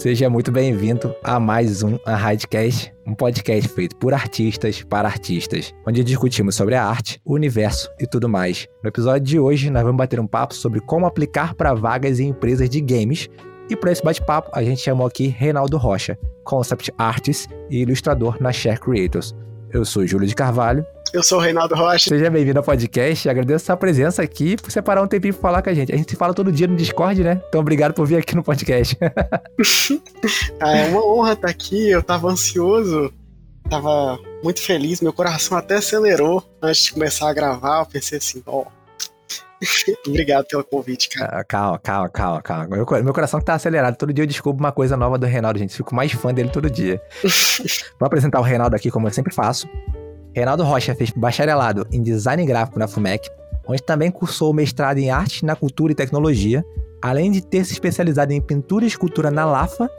Seja muito bem-vindo a mais um Arradcast, um podcast feito por artistas para artistas, onde discutimos sobre a arte, o universo e tudo mais. No episódio de hoje, nós vamos bater um papo sobre como aplicar para vagas em empresas de games. E para esse bate-papo, a gente chamou aqui Reinaldo Rocha, concept artist e ilustrador na Share Creators. Eu sou Júlio de Carvalho eu sou o Reinaldo Rocha. Seja bem-vindo ao podcast. Agradeço a sua presença aqui por separar um tempinho pra falar com a gente. A gente se fala todo dia no Discord, né? Então, obrigado por vir aqui no podcast. ah, é uma honra estar aqui. Eu tava ansioso, tava muito feliz. Meu coração até acelerou antes de começar a gravar. Eu pensei assim, ó. Oh. Obrigado pelo convite, cara. Ah, calma, calma, calma, calma. Meu, meu coração tá acelerado. Todo dia eu descubro uma coisa nova do Reinaldo, gente. Fico mais fã dele todo dia. Vou apresentar o Reinaldo aqui, como eu sempre faço. Reinaldo Rocha fez bacharelado em design gráfico na FUMEC, onde também cursou mestrado em arte na cultura e tecnologia, além de ter se especializado em pintura e escultura na LAFA,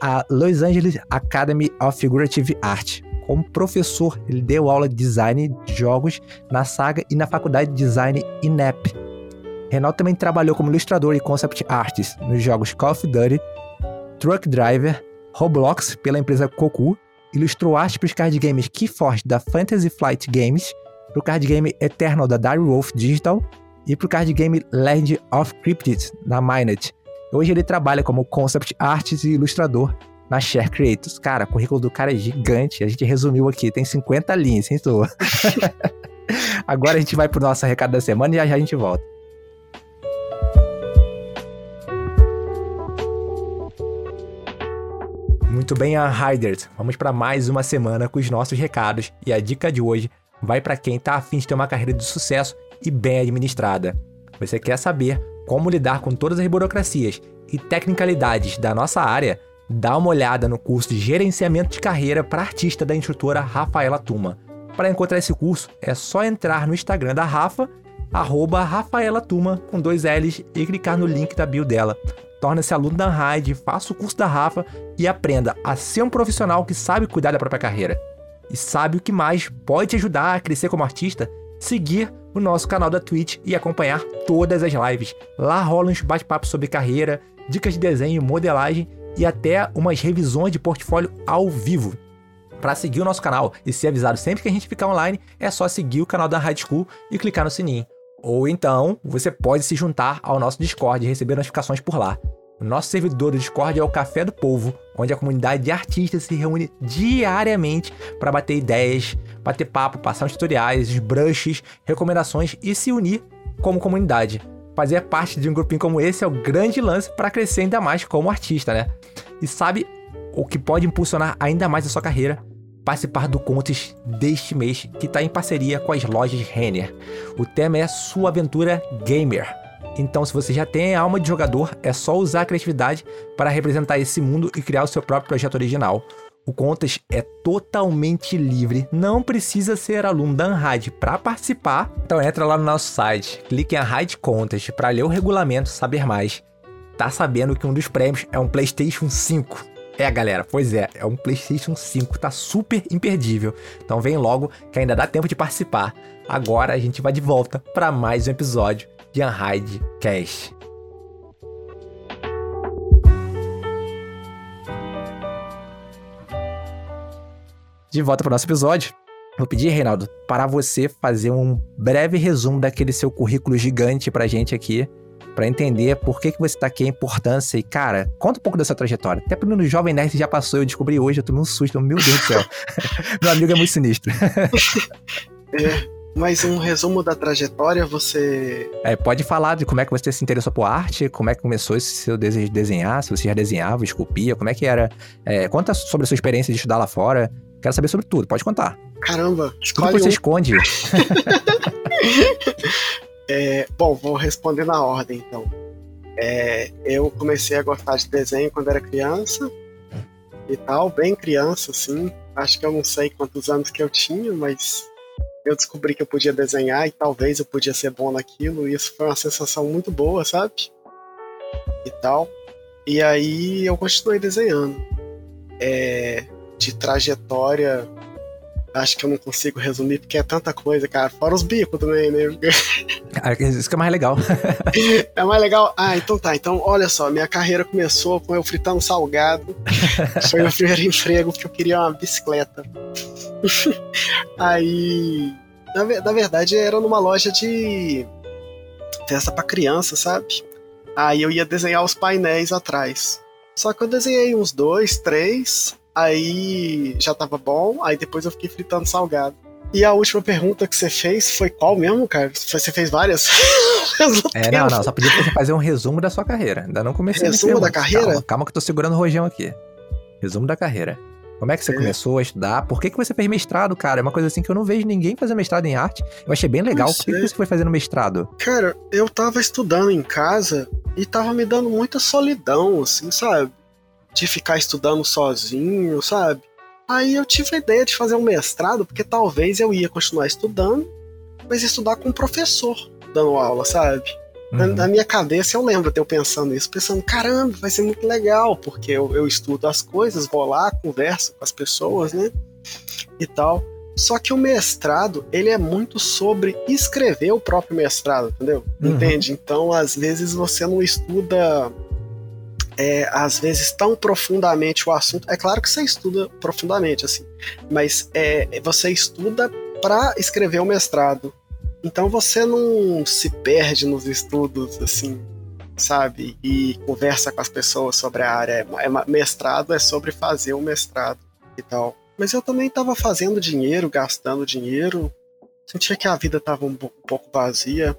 a Los Angeles Academy of Figurative Art. Como professor, ele deu aula de design de jogos na Saga e na Faculdade de Design INEP. Reinaldo também trabalhou como ilustrador e concept artist nos jogos Call of Duty, Truck Driver, Roblox pela empresa Koku ilustrou arte para os card games Keyforce da Fantasy Flight Games, para o card game Eternal da Dire Wolf Digital e para o card game Legend of Cryptids da Minet. Hoje ele trabalha como concept artist e ilustrador na Share Creators. Cara, o currículo do cara é gigante. A gente resumiu aqui, tem 50 linhas, toa. Agora a gente vai pro nosso recado da semana e já, já a gente volta. Muito bem, Riders. Vamos para mais uma semana com os nossos recados e a dica de hoje vai para quem está afim de ter uma carreira de sucesso e bem administrada. Você quer saber como lidar com todas as burocracias e tecnicalidades da nossa área? Dá uma olhada no curso de Gerenciamento de Carreira para Artista da instrutora Rafaela Tuma. Para encontrar esse curso, é só entrar no Instagram da Rafa, arroba Rafaela Tuma, com dois L's, e clicar no link da bio dela. Torne-se aluno da Raid, faça o curso da Rafa e aprenda a ser um profissional que sabe cuidar da própria carreira. E sabe o que mais pode te ajudar a crescer como artista? Seguir o nosso canal da Twitch e acompanhar todas as lives. Lá rolam uns bate-papos sobre carreira, dicas de desenho, modelagem e até umas revisões de portfólio ao vivo. Para seguir o nosso canal e ser avisado sempre que a gente ficar online, é só seguir o canal da High School e clicar no sininho. Ou então, você pode se juntar ao nosso Discord e receber notificações por lá. O nosso servidor do Discord é o Café do Povo, onde a comunidade de artistas se reúne diariamente para bater ideias, bater papo, passar os tutoriais, os brushes, recomendações e se unir como comunidade. Fazer parte de um grupinho como esse é o grande lance para crescer ainda mais como artista, né? E sabe o que pode impulsionar ainda mais a sua carreira? Participar do Contes deste mês, que está em parceria com as lojas Renner. O tema é Sua Aventura Gamer. Então, se você já tem a alma de jogador, é só usar a criatividade para representar esse mundo e criar o seu próprio projeto original. O Contas é totalmente livre, não precisa ser aluno da Unrad para participar. Então entra lá no nosso site, clique em Unrad Contas para ler o regulamento, saber mais. Tá sabendo que um dos prêmios é um PlayStation 5? É, galera, pois é, é um PlayStation 5, tá super imperdível. Então vem logo que ainda dá tempo de participar. Agora a gente vai de volta para mais um episódio de Unhide Cash. De volta para o nosso episódio. Vou pedir, Reinaldo, para você fazer um breve resumo daquele seu currículo gigante pra gente aqui para entender por que, que você tá aqui, a importância. E, cara, conta um pouco da sua trajetória. Até no Jovem Nerd já passou, eu descobri hoje, eu tomei um susto. Meu Deus do céu. Meu amigo é muito sinistro. é, mas um resumo da trajetória, você. É, pode falar de como é que você se interessou por arte, como é que começou esse seu desejo de desenhar, se você já desenhava, esculpia, como é que era. É, conta sobre a sua experiência de estudar lá fora. Quero saber sobre tudo, pode contar. Caramba, tudo que você um... esconde. É, bom, vou responder na ordem então. É, eu comecei a gostar de desenho quando era criança e tal, bem criança, assim. Acho que eu não sei quantos anos que eu tinha, mas eu descobri que eu podia desenhar e talvez eu podia ser bom naquilo. E isso foi uma sensação muito boa, sabe? E tal. E aí eu continuei desenhando. É, de trajetória, acho que eu não consigo resumir, porque é tanta coisa, cara. Fora os bicos também, né? Ah, isso que é mais legal. é mais legal? Ah, então tá. Então, olha só, minha carreira começou com eu fritando salgado. Foi meu primeiro emprego, porque eu queria uma bicicleta. Aí, na, na verdade, era numa loja de festa para criança, sabe? Aí eu ia desenhar os painéis atrás. Só que eu desenhei uns dois, três, aí já tava bom, aí depois eu fiquei fritando salgado. E a última pergunta que você fez foi qual mesmo, cara? Você fez várias? é, não, não, só pedi pra você fazer um resumo da sua carreira. Ainda não comecei Resumo da carreira? Calma, calma que eu tô segurando o rojão aqui. Resumo da carreira. Como é que você é. começou a estudar? Por que, que você fez mestrado, cara? É uma coisa assim que eu não vejo ninguém fazer mestrado em arte. Eu achei bem legal. Por que, que você foi fazendo mestrado? Cara, eu tava estudando em casa e tava me dando muita solidão, assim, sabe? De ficar estudando sozinho, sabe? Aí eu tive a ideia de fazer um mestrado, porque talvez eu ia continuar estudando, mas estudar com um professor dando aula, sabe? Na, uhum. na, minha cabeça eu lembro de eu pensando isso, pensando, caramba, vai ser muito legal, porque eu, eu estudo as coisas, vou lá, converso com as pessoas, né? E tal. Só que o mestrado, ele é muito sobre escrever o próprio mestrado, entendeu? Uhum. Entende? Então, às vezes você não estuda é, às vezes tão profundamente o assunto. É claro que você estuda profundamente, assim, mas é, você estuda para escrever o mestrado. Então você não se perde nos estudos, assim, sabe? E conversa com as pessoas sobre a área. É, mestrado é sobre fazer o mestrado e tal. Mas eu também estava fazendo dinheiro, gastando dinheiro. Sentia que a vida estava um pouco vazia.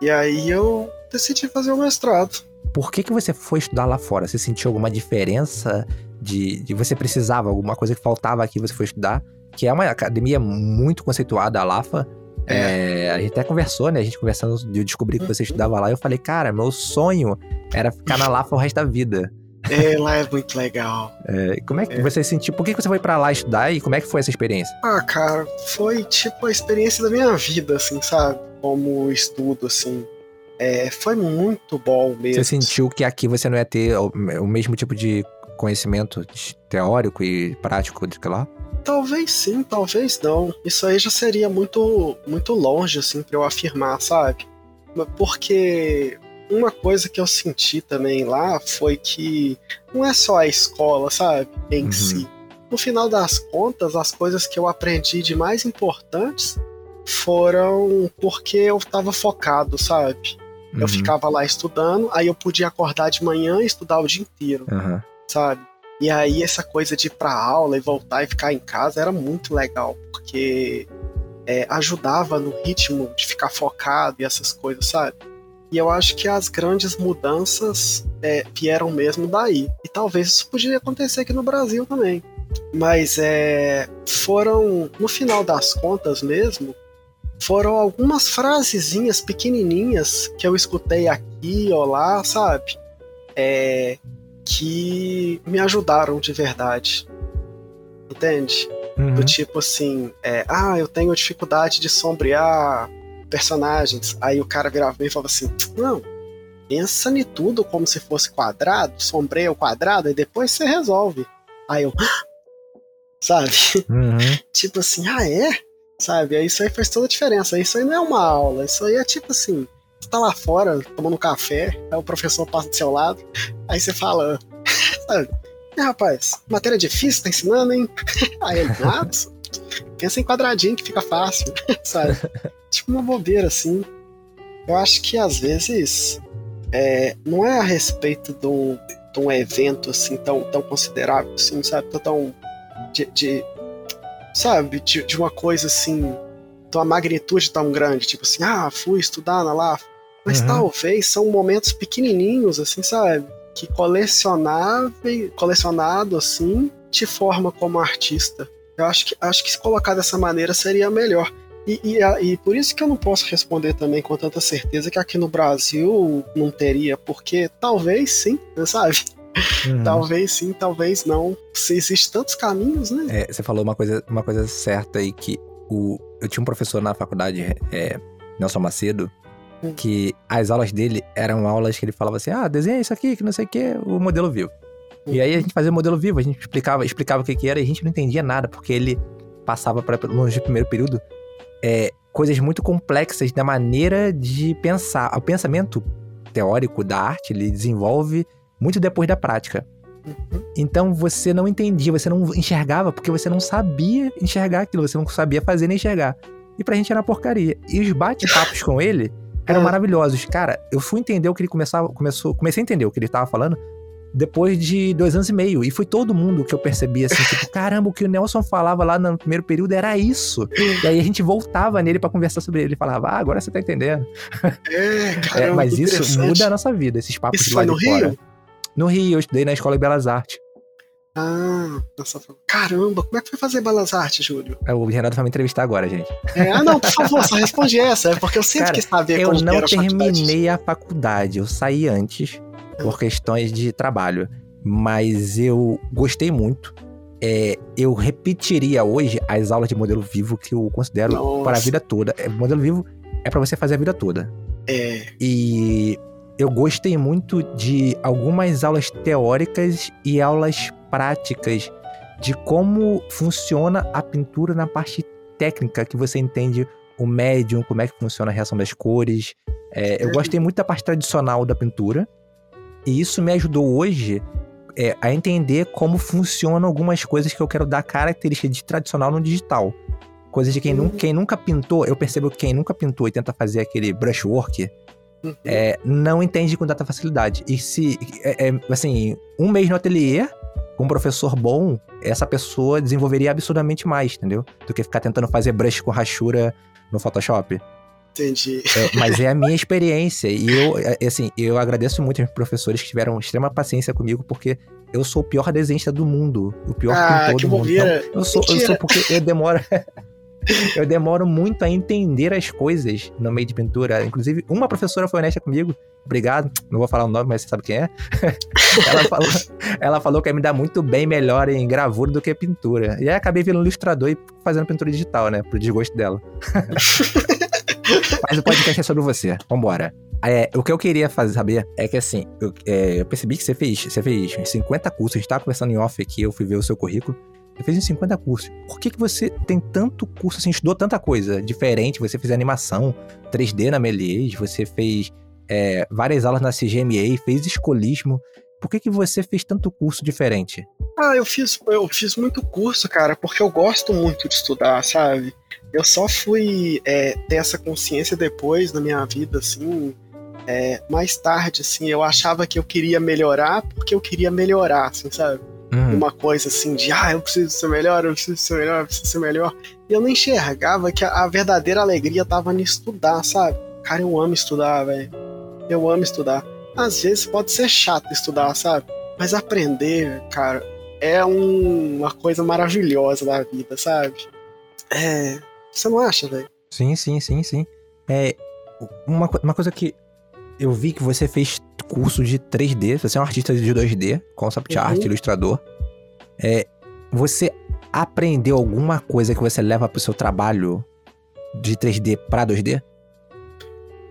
E aí eu decidi fazer o mestrado. Por que, que você foi estudar lá fora? Você sentiu alguma diferença de, de você precisava, alguma coisa que faltava aqui você foi estudar? Que é uma academia muito conceituada, a LAFA. É. É, a gente até conversou, né? A gente conversando, eu descobri que você estudava lá. E eu falei, cara, meu sonho era ficar na LAFA o resto da vida. É, lá é muito legal. É, como é que é. você sentiu? Por que você foi para lá estudar e como é que foi essa experiência? Ah, cara, foi tipo a experiência da minha vida, assim, sabe? Como estudo, assim. É, foi muito bom mesmo. Você sentiu que aqui você não ia ter o, o mesmo tipo de conhecimento teórico e prático do que lá? Talvez sim, talvez não. Isso aí já seria muito, muito longe, assim, pra eu afirmar, sabe? Porque uma coisa que eu senti também lá foi que não é só a escola, sabe? Em uhum. si. No final das contas, as coisas que eu aprendi de mais importantes foram porque eu estava focado, sabe? Uhum. Eu ficava lá estudando, aí eu podia acordar de manhã e estudar o dia inteiro, uhum. sabe? E aí essa coisa de ir pra aula e voltar e ficar em casa era muito legal, porque é, ajudava no ritmo de ficar focado e essas coisas, sabe? E eu acho que as grandes mudanças é, vieram mesmo daí. E talvez isso poderia acontecer aqui no Brasil também. Mas é, foram, no final das contas mesmo, foram algumas frasezinhas pequenininhas que eu escutei aqui ou lá, sabe? É, que me ajudaram de verdade. Entende? Uhum. Do tipo assim, é, ah, eu tenho dificuldade de sombrear personagens. Aí o cara virava e falava assim: Não, pensa em tudo como se fosse quadrado, sombreia o quadrado e depois você resolve. Aí eu, sabe? Uhum. tipo assim, ah, é? Sabe? Isso aí faz toda a diferença. Isso aí não é uma aula, isso aí é tipo assim: você tá lá fora tomando café, aí o professor passa do seu lado, aí você fala, sabe? É, rapaz, matéria difícil, tá ensinando, hein? Aí ele, nossa, pensa em quadradinho que fica fácil, sabe? tipo uma bobeira assim. Eu acho que às vezes é, não é a respeito de um, de um evento assim tão, tão considerável, assim, sabe? Tão de, de sabe, de, de, uma coisa assim, de uma magnitude tão grande, tipo assim, ah, fui estudar na LAF. Mas uhum. talvez são momentos pequenininhos, assim, sabe? Que colecionável, colecionado assim, te forma como artista. Eu acho que, acho que se colocar dessa maneira seria melhor. E, e, e, por isso que eu não posso responder também com tanta certeza que aqui no Brasil não teria, porque talvez sim, sabe? Uhum. Talvez sim, talvez não. Se existem tantos caminhos, né? É, você falou uma coisa, uma coisa certa aí que o, eu tinha um professor na faculdade, é, Nelson Macedo, hum. que as aulas dele eram aulas que ele falava assim: ah, desenha isso aqui, que não sei o que, o modelo vivo. E aí a gente fazia o modelo vivo, a gente explicava, explicava o que, que era e a gente não entendia nada, porque ele passava para alunos de primeiro período é, coisas muito complexas da maneira de pensar. O pensamento teórico da arte ele desenvolve muito depois da prática. Uhum. Então você não entendia, você não enxergava porque você não sabia enxergar aquilo, você não sabia fazer nem enxergar. E pra gente era porcaria. E os bate-papos com ele eram é. maravilhosos. Cara, eu fui entender o que ele começava, começou, comecei a entender o que ele estava falando depois de dois anos e meio. E foi todo mundo que eu percebi assim, tipo, caramba, o que o Nelson falava lá no primeiro período era isso. E aí a gente voltava nele para conversar sobre ele. Ele falava, ah, agora você tá entendendo. É, caramba, é mas isso muda a nossa vida, esses papos isso de lá foi no Rio? Fora. No Rio, eu estudei na Escola de Belas Artes. Ah, nossa, caramba, como é que foi fazer Belas Artes, Júlio? É, o Renato vai me entrevistar agora, gente. É, ah, não, por favor, só responde essa, é porque eu sempre Cara, quis saber eu não terminei a faculdade, eu saí antes por questões de trabalho, mas eu gostei muito. É, eu repetiria hoje as aulas de modelo vivo que eu considero Nossa. para a vida toda. É, modelo vivo é para você fazer a vida toda. É. E eu gostei muito de algumas aulas teóricas e aulas práticas de como funciona a pintura na parte técnica, que você entende o médium, como é que funciona a reação das cores. É, eu gostei muito da parte tradicional da pintura. E isso me ajudou hoje é, a entender como funcionam algumas coisas que eu quero dar característica de tradicional no digital. Coisas de quem, uhum. nunca, quem nunca pintou, eu percebo que quem nunca pintou e tenta fazer aquele brushwork, uhum. é, não entende com tanta facilidade. E se, é, é, assim, um mês no ateliê, com um professor bom, essa pessoa desenvolveria absurdamente mais, entendeu? Do que ficar tentando fazer brush com rachura no Photoshop. Entendi. É, mas é a minha experiência. E eu, é, assim, eu agradeço muito aos professores que tiveram extrema paciência comigo, porque eu sou o pior desenhista do mundo. O pior ah, pintor do mundo. Então, eu, sou, eu sou porque eu demoro. eu demoro muito a entender as coisas no meio de pintura. Inclusive, uma professora foi honesta comigo. Obrigado. Não vou falar o nome, mas você sabe quem é. ela, falou, ela falou que ia me dar muito bem melhor em gravura do que pintura. E aí acabei virando ilustrador e fazendo pintura digital, né? Pro desgosto dela. mas o podcast é sobre você. Vambora. É, o que eu queria fazer, saber é que assim, eu, é, eu percebi que você fez, você fez 50 cursos, a gente tava conversando em off aqui, eu fui ver o seu currículo. Você fez uns 50 cursos. Por que, que você tem tanto curso, assim, estudou tanta coisa diferente? Você fez animação 3D na Melies, você fez é, várias aulas na CGMA, fez escolismo. Por que, que você fez tanto curso diferente? Ah, eu fiz, eu fiz muito curso, cara, porque eu gosto muito de estudar, sabe? Eu só fui é, ter essa consciência depois na minha vida, assim, é, mais tarde, assim, eu achava que eu queria melhorar porque eu queria melhorar, assim, sabe? Uhum. Uma coisa assim de, ah, eu preciso ser melhor, eu preciso ser melhor, eu preciso ser melhor. E eu não enxergava que a, a verdadeira alegria tava em estudar, sabe? Cara, eu amo estudar, velho. Eu amo estudar. Às vezes pode ser chato estudar, sabe? Mas aprender, cara, é um, uma coisa maravilhosa da vida, sabe? É. Você não acha, velho? Sim, sim, sim, sim. É. Uma, uma coisa que eu vi que você fez curso de 3D, você é um artista de 2D, concept uhum. art, ilustrador. É, você aprendeu alguma coisa que você leva pro seu trabalho de 3D para 2D?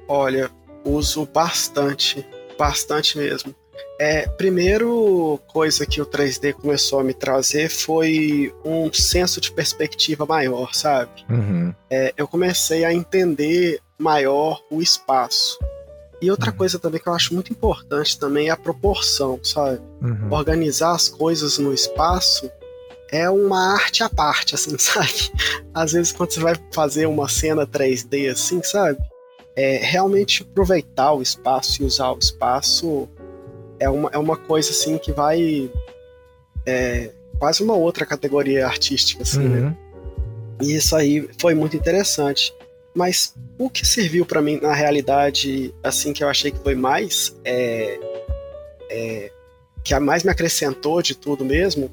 Olha, uso bastante, bastante mesmo. É, primeiro coisa que o 3D começou a me trazer foi um senso de perspectiva maior, sabe? Uhum. É, eu comecei a entender maior o espaço. E outra uhum. coisa também que eu acho muito importante também é a proporção, sabe? Uhum. Organizar as coisas no espaço é uma arte à parte, assim, sabe? Às vezes quando você vai fazer uma cena 3D assim, sabe? É, realmente aproveitar o espaço e usar o espaço é uma, é uma coisa assim que vai é, quase uma outra categoria artística, assim, né? uhum. né? E isso aí foi muito interessante. Mas o que serviu para mim, na realidade, assim, que eu achei que foi mais. É, é, que a mais me acrescentou de tudo mesmo,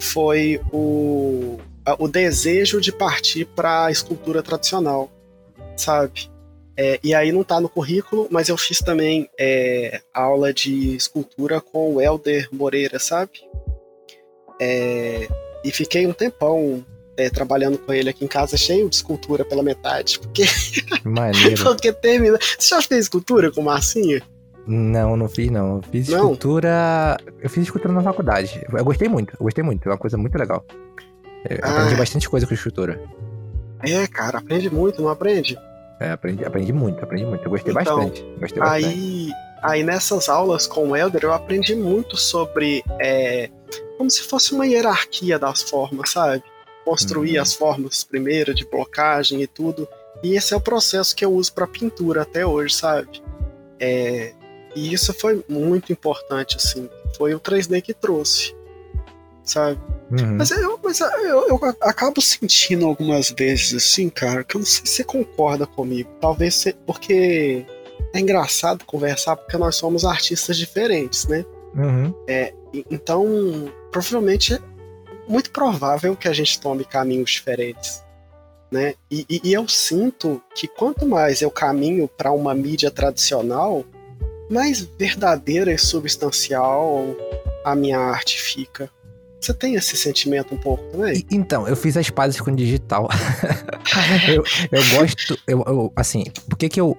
foi o, o desejo de partir para a escultura tradicional, sabe? É, e aí não tá no currículo, mas eu fiz também é, aula de escultura com o Helder Moreira, sabe? É, e fiquei um tempão é, trabalhando com ele aqui em casa, cheio de escultura pela metade. Porque. Maneiro. porque termina. Você já fez escultura com massinha? Não, não fiz não. Eu fiz não. escultura. Eu fiz escultura na faculdade. Eu gostei muito, eu gostei muito. É uma coisa muito legal. Eu aprendi ah. bastante coisa com escritura. É, cara, aprende muito, não aprende? É, aprendi, aprendi muito, aprendi muito. Eu gostei então, bastante. Gostei aí, bastante. aí nessas aulas com o Elder eu aprendi muito sobre é, como se fosse uma hierarquia das formas, sabe? Construir uhum. as formas primeiro, de blocagem e tudo. E esse é o processo que eu uso para pintura até hoje, sabe? É, e isso foi muito importante, assim. Foi o 3D que trouxe, sabe? Uhum. Mas, eu, mas eu, eu, acabo sentindo algumas vezes, assim, cara, que eu não sei se você concorda comigo. Talvez você, porque é engraçado conversar porque nós somos artistas diferentes, né? Uhum. É, então, provavelmente é muito provável que a gente tome caminhos diferentes. Né? E, e, e eu sinto que quanto mais eu caminho para uma mídia tradicional, mais verdadeira e substancial a minha arte fica. Você tem esse sentimento um pouco também? Então, eu fiz as pazes com o digital. eu, eu gosto. Eu, eu, assim, por que, que eu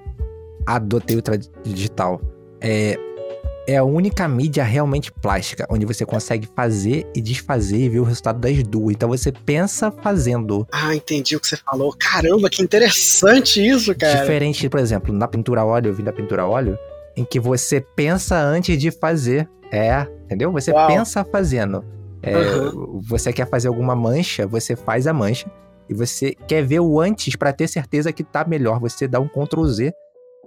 adotei o digital? É, é a única mídia realmente plástica, onde você consegue fazer e desfazer e ver o resultado das duas. Então você pensa fazendo. Ah, entendi o que você falou. Caramba, que interessante isso, cara. Diferente, por exemplo, na pintura óleo, eu vi da pintura óleo, em que você pensa antes de fazer. É, entendeu? Você Uau. pensa fazendo. É, uhum. Você quer fazer alguma mancha, você faz a mancha. E você quer ver o antes para ter certeza que tá melhor. Você dá um Ctrl Z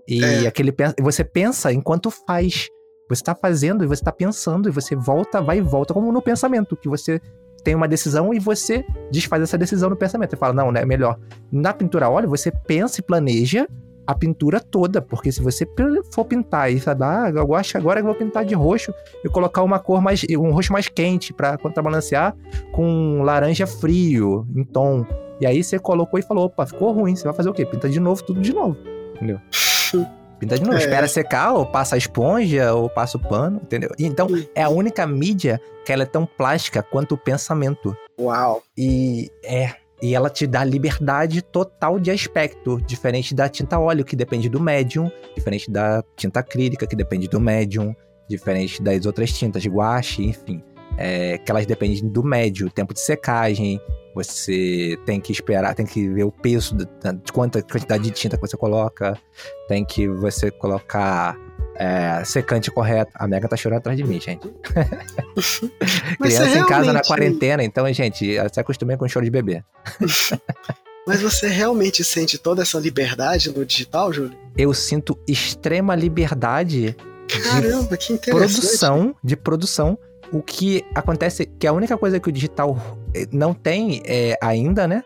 e é. aquele você pensa enquanto faz. Você está fazendo e você está pensando e você volta, vai e volta, como no pensamento, que você tem uma decisão e você desfaz essa decisão no pensamento. e fala, não, né, é melhor. Na pintura óleo, você pensa e planeja a pintura toda, porque se você for pintar e falar, ah, eu acho que agora eu vou pintar de roxo e colocar uma cor mais, um roxo mais quente para contrabalancear com laranja frio em tom. E aí você colocou e falou, opa, ficou ruim, você vai fazer o quê? Pinta de novo, tudo de novo, entendeu? Pinta de novo, é. espera secar, ou passa a esponja, ou passa o pano, entendeu? Então, é a única mídia que ela é tão plástica quanto o pensamento. Uau! E é. E ela te dá liberdade total de aspecto, diferente da tinta óleo, que depende do médium, diferente da tinta acrílica, que depende do médium, diferente das outras tintas, guache, enfim. É, que elas dependem do médio, tempo de secagem, você tem que esperar, tem que ver o peso de, de quanta quantidade de tinta que você coloca, tem que você colocar é, secante correto. A Mega tá chorando atrás de mim, gente. Criança realmente... em casa na quarentena, então, gente, se acostumem com o choro de bebê. Mas você realmente sente toda essa liberdade no digital, Júlio? Eu sinto extrema liberdade Caramba, de produção, de produção o que acontece que a única coisa que o digital eh, não tem é, ainda, né?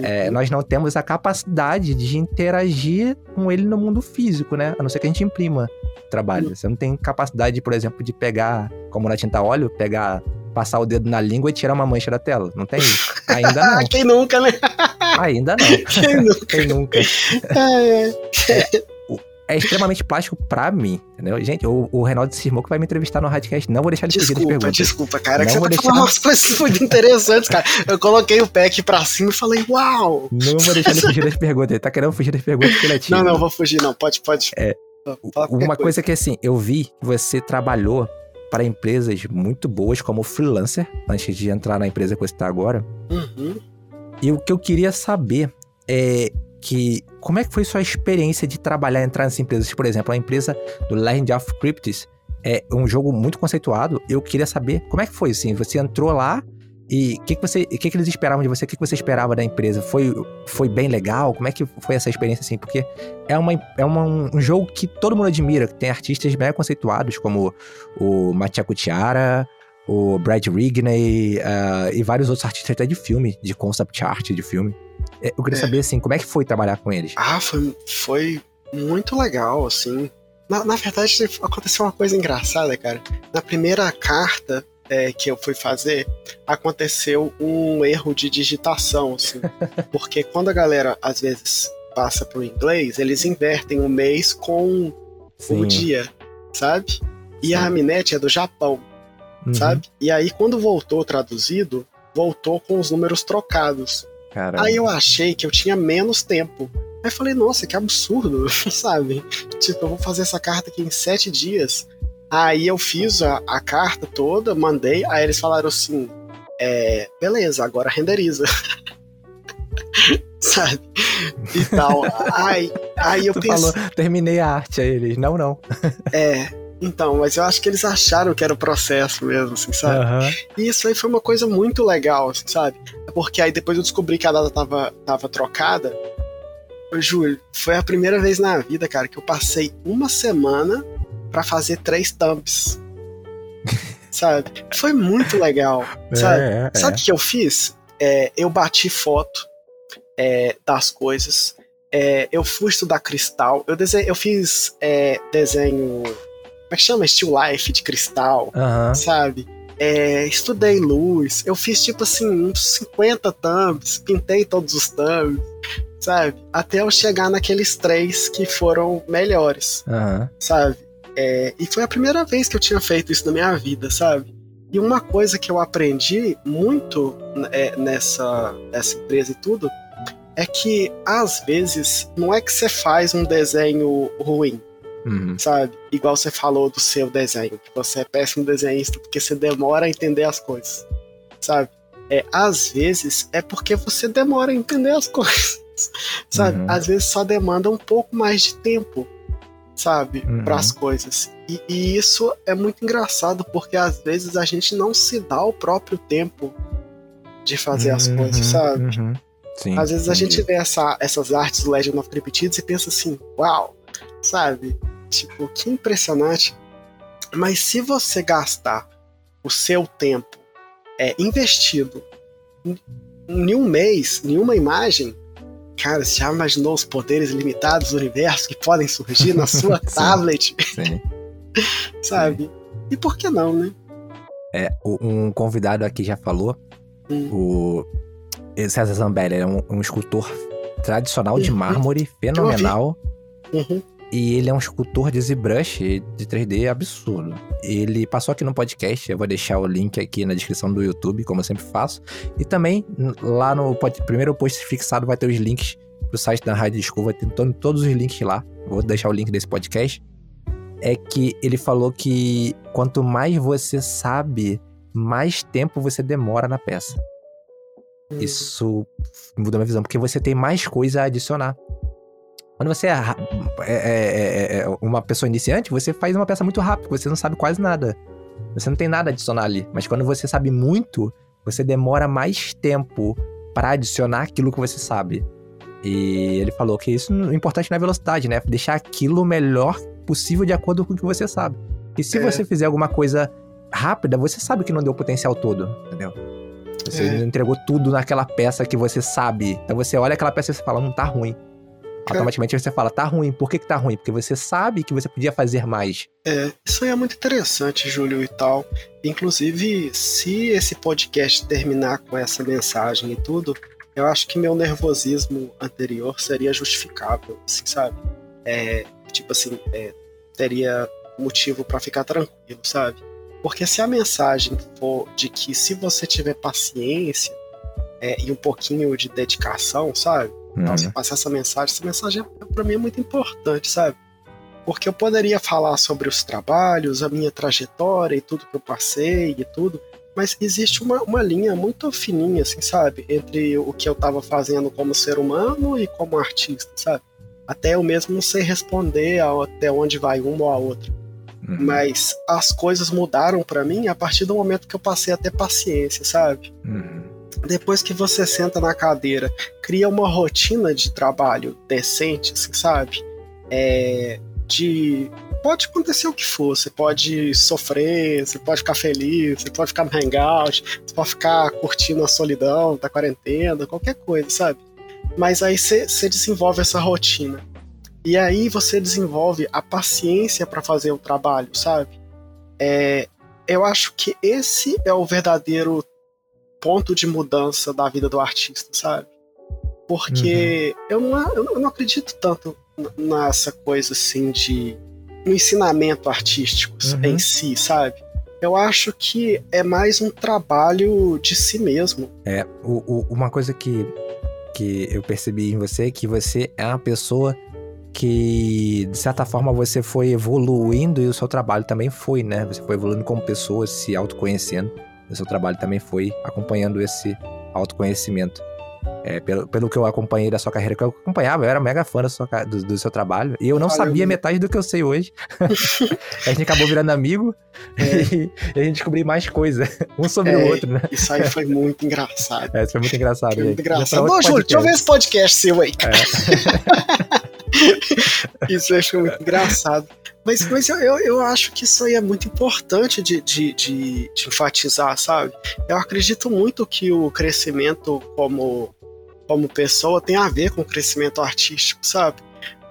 É, uhum. nós não temos a capacidade de interagir com ele no mundo físico, né? A não ser que a gente imprima trabalho. Uhum. Você não tem capacidade, por exemplo, de pegar, como na tinta óleo, pegar, passar o dedo na língua e tirar uma mancha da tela. Não tem isso. Ainda não. Quem nunca, né? Ainda não. Quem nunca? Quem nunca? É, é extremamente plástico pra mim, entendeu? Gente, o, o Reinaldo cismou que vai me entrevistar no Radcast. Não vou deixar ele fugir das perguntas. Desculpa, cara. Não que você tá deixar... falando umas coisas muito interessantes, cara. Eu coloquei o pack pra cima e falei, uau! Não vou deixar ele fugir das perguntas. Ele tá querendo fugir das perguntas porque ele é tímido. Não, não, vou fugir não. Pode, pode. É, uma coisa que, assim, eu vi que você trabalhou para empresas muito boas como freelancer, antes de entrar na empresa que você está agora. Uhum. E o que eu queria saber é que como é que foi sua experiência de trabalhar, entrar nessas empresas? Por exemplo, a empresa do Legend of Cryptis é um jogo muito conceituado. Eu queria saber como é que foi, assim, você entrou lá e o que, que, você, que, que eles esperavam de você? O que, que você esperava da empresa? Foi, foi bem legal? Como é que foi essa experiência, assim? Porque é, uma, é uma, um jogo que todo mundo admira, que tem artistas mega conceituados, como o Matiaco Tiara, o Brad Rigney uh, e vários outros artistas até de filme, de concept art de filme. É, eu queria é. saber, assim, como é que foi trabalhar com eles? Ah, foi, foi muito legal, assim. Na, na verdade, aconteceu uma coisa engraçada, cara. Na primeira carta é, que eu fui fazer, aconteceu um erro de digitação, assim. porque quando a galera, às vezes, passa pro inglês, eles invertem o mês com Sim. o dia, sabe? E Sim. a Aminete é do Japão, uhum. sabe? E aí, quando voltou traduzido, voltou com os números trocados. Caramba. Aí eu achei que eu tinha menos tempo. Aí falei, nossa, que absurdo, sabe? Tipo, eu vou fazer essa carta aqui em sete dias. Aí eu fiz a, a carta toda, mandei, aí eles falaram assim: é, beleza, agora renderiza. Sabe? E tal. Aí, aí eu falou, terminei a arte, aí eles, não, não. É, então, mas eu acho que eles acharam que era o processo mesmo, assim, sabe? Aham. E isso aí foi uma coisa muito legal, assim, sabe? Porque aí depois eu descobri que a data tava, tava trocada. Júlio, foi a primeira vez na vida, cara, que eu passei uma semana pra fazer três thumbs. sabe? Foi muito legal, sabe? É, é, Sabe o que eu fiz? É, eu bati foto é, das coisas. É, eu fui estudar cristal. Eu, dese- eu fiz é, desenho. Como é que chama? Still Life de cristal, Aham. sabe? É, estudei luz. Eu fiz tipo assim, uns 50 thumbs. Pintei todos os thumbs, sabe? Até eu chegar naqueles três que foram melhores Aham. sabe? É, e foi a primeira vez que eu tinha feito isso na minha vida, sabe? E uma coisa que eu aprendi muito é, nessa, nessa empresa e tudo é que às vezes não é que você faz um desenho ruim, Uhum. sabe? Igual você falou do seu desenho, que você é péssimo desenhista porque você demora a entender as coisas, sabe? É, às vezes é porque você demora a entender as coisas, sabe? Uhum. Às vezes só demanda um pouco mais de tempo, sabe? Uhum. Para as coisas. E, e isso é muito engraçado porque às vezes a gente não se dá o próprio tempo de fazer as Uhum, coisas, sabe? uhum. Sim. Às vezes a gente vê essa- essas artes do Legend of Cryptids e pensa assim, uau, sabe? Tipo, que impressionante. Mas se você gastar o seu tempo é, investido em, um mês, em uma imagem, cara, você já imaginou os poderes ilimitados do universo que podem surgir na sua Sim. tablet, Sim. sabe? E por que não, né? É, um convidado aqui já falou, Hum. o César Zambelli é um, um escultor tradicional de Uhum. mármore, fenomenal. Uhum. E ele é um escultor de ZBrush de 3D absurdo. Ele passou aqui no podcast, eu vou deixar o link aqui na descrição do YouTube, como eu sempre faço. E também lá no primeiro post fixado vai ter os links pro site da Rádio School, vai ter to- todos os links lá. Vou deixar o link desse podcast. É que ele falou que quanto mais você sabe, mais tempo você demora na peça. Hum. Isso mudou minha visão, porque você tem mais coisa a adicionar. Quando você é, é- é- é- é uma pessoa iniciante, você faz uma peça muito rápido, você não sabe quase nada. Você não tem nada a adicionar ali. Mas quando você sabe muito, você demora mais tempo para adicionar aquilo que você sabe. E ele falou que isso o importante é velocidade, né? Deixar aquilo o melhor possível de acordo com o que você sabe. E se É. você fizer alguma coisa rápida, você sabe que não deu o potencial todo, entendeu? Você É. entregou tudo naquela peça que você sabe. Então você olha aquela peça e você fala, não tá ruim. Automaticamente você fala, tá ruim. Por que, que tá ruim? Porque você sabe que você podia fazer mais. É, isso aí é muito interessante, Júlio e tal. Inclusive, se esse podcast terminar com essa mensagem e tudo, eu acho que meu nervosismo anterior seria justificável, assim, sabe? É, tipo assim, é, teria motivo pra ficar tranquilo, sabe? Porque se a mensagem for de que se você tiver paciência é, e um pouquinho de dedicação, sabe? Então, Uhum. você passar essa mensagem, essa mensagem para mim é muito importante, sabe? Porque eu poderia falar sobre os trabalhos, a minha trajetória e tudo que eu passei e tudo, mas existe uma, uma linha muito fininha, assim, sabe? Entre o que eu tava fazendo como ser humano e como artista, sabe? Até eu mesmo não sei responder ao- até onde vai uma ou a outra. Uhum. Mas as coisas mudaram para mim a partir do momento que eu passei a ter paciência, sabe? Uhum. Depois que você senta na cadeira, cria uma rotina de trabalho decente, assim, sabe? É, de pode acontecer o que for, você pode sofrer, você pode ficar feliz, você pode ficar no hangout, você pode ficar curtindo a solidão da quarentena, qualquer coisa, sabe? Mas aí você desenvolve essa rotina. E aí você desenvolve a paciência para fazer o trabalho, sabe? É, eu acho que esse é o verdadeiro ponto de mudança da vida do artista, sabe? Porque eu, não, eu não- eu não acredito tanto nessa coisa assim de um ensinamento artístico Uhum. em si, sabe? Eu acho que é mais um trabalho de si mesmo. É, o, o- uma coisa que, que eu percebi em você é que você é uma pessoa que, de certa forma, você foi evoluindo e o seu trabalho também foi, né? Você foi evoluindo como pessoa, se autoconhecendo. Do seu trabalho também foi acompanhando esse autoconhecimento. É, pelo, pelo que eu acompanhei da sua carreira, que eu acompanhava, eu era mega fã sua, do, do, seu trabalho. E eu não Valeu, sabia metade do que eu sei hoje. a gente acabou virando amigo é. e, e, a gente descobriu mais coisa, um sobre é, o outro, né? Isso aí foi muito engraçado. É, isso foi muito engraçado. Foi muito engraçado. Ô, Júlio, deixa eu ver esse podcast seu aí. Isso aí foi muito engraçado. Mas, mas eu, eu, eu, acho que isso aí é muito importante de, de, de, de enfatizar, sabe? Eu acredito muito que o crescimento como como pessoa tem a ver com o crescimento artístico, sabe?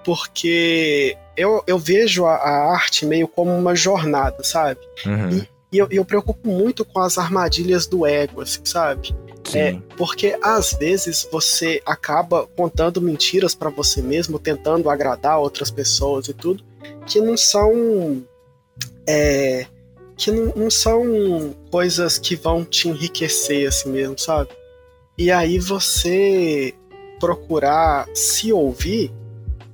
Porque eu, eu vejo a, a arte meio como uma jornada, sabe? Uhum. E, e eu, eu preocupo muito com as armadilhas do ego, assim, sabe? É, porque às vezes você acaba contando mentiras para você mesmo, tentando agradar outras pessoas e tudo, que não são. É, que não, não são coisas que vão te enriquecer assim mesmo, sabe? E aí você procurar se ouvir,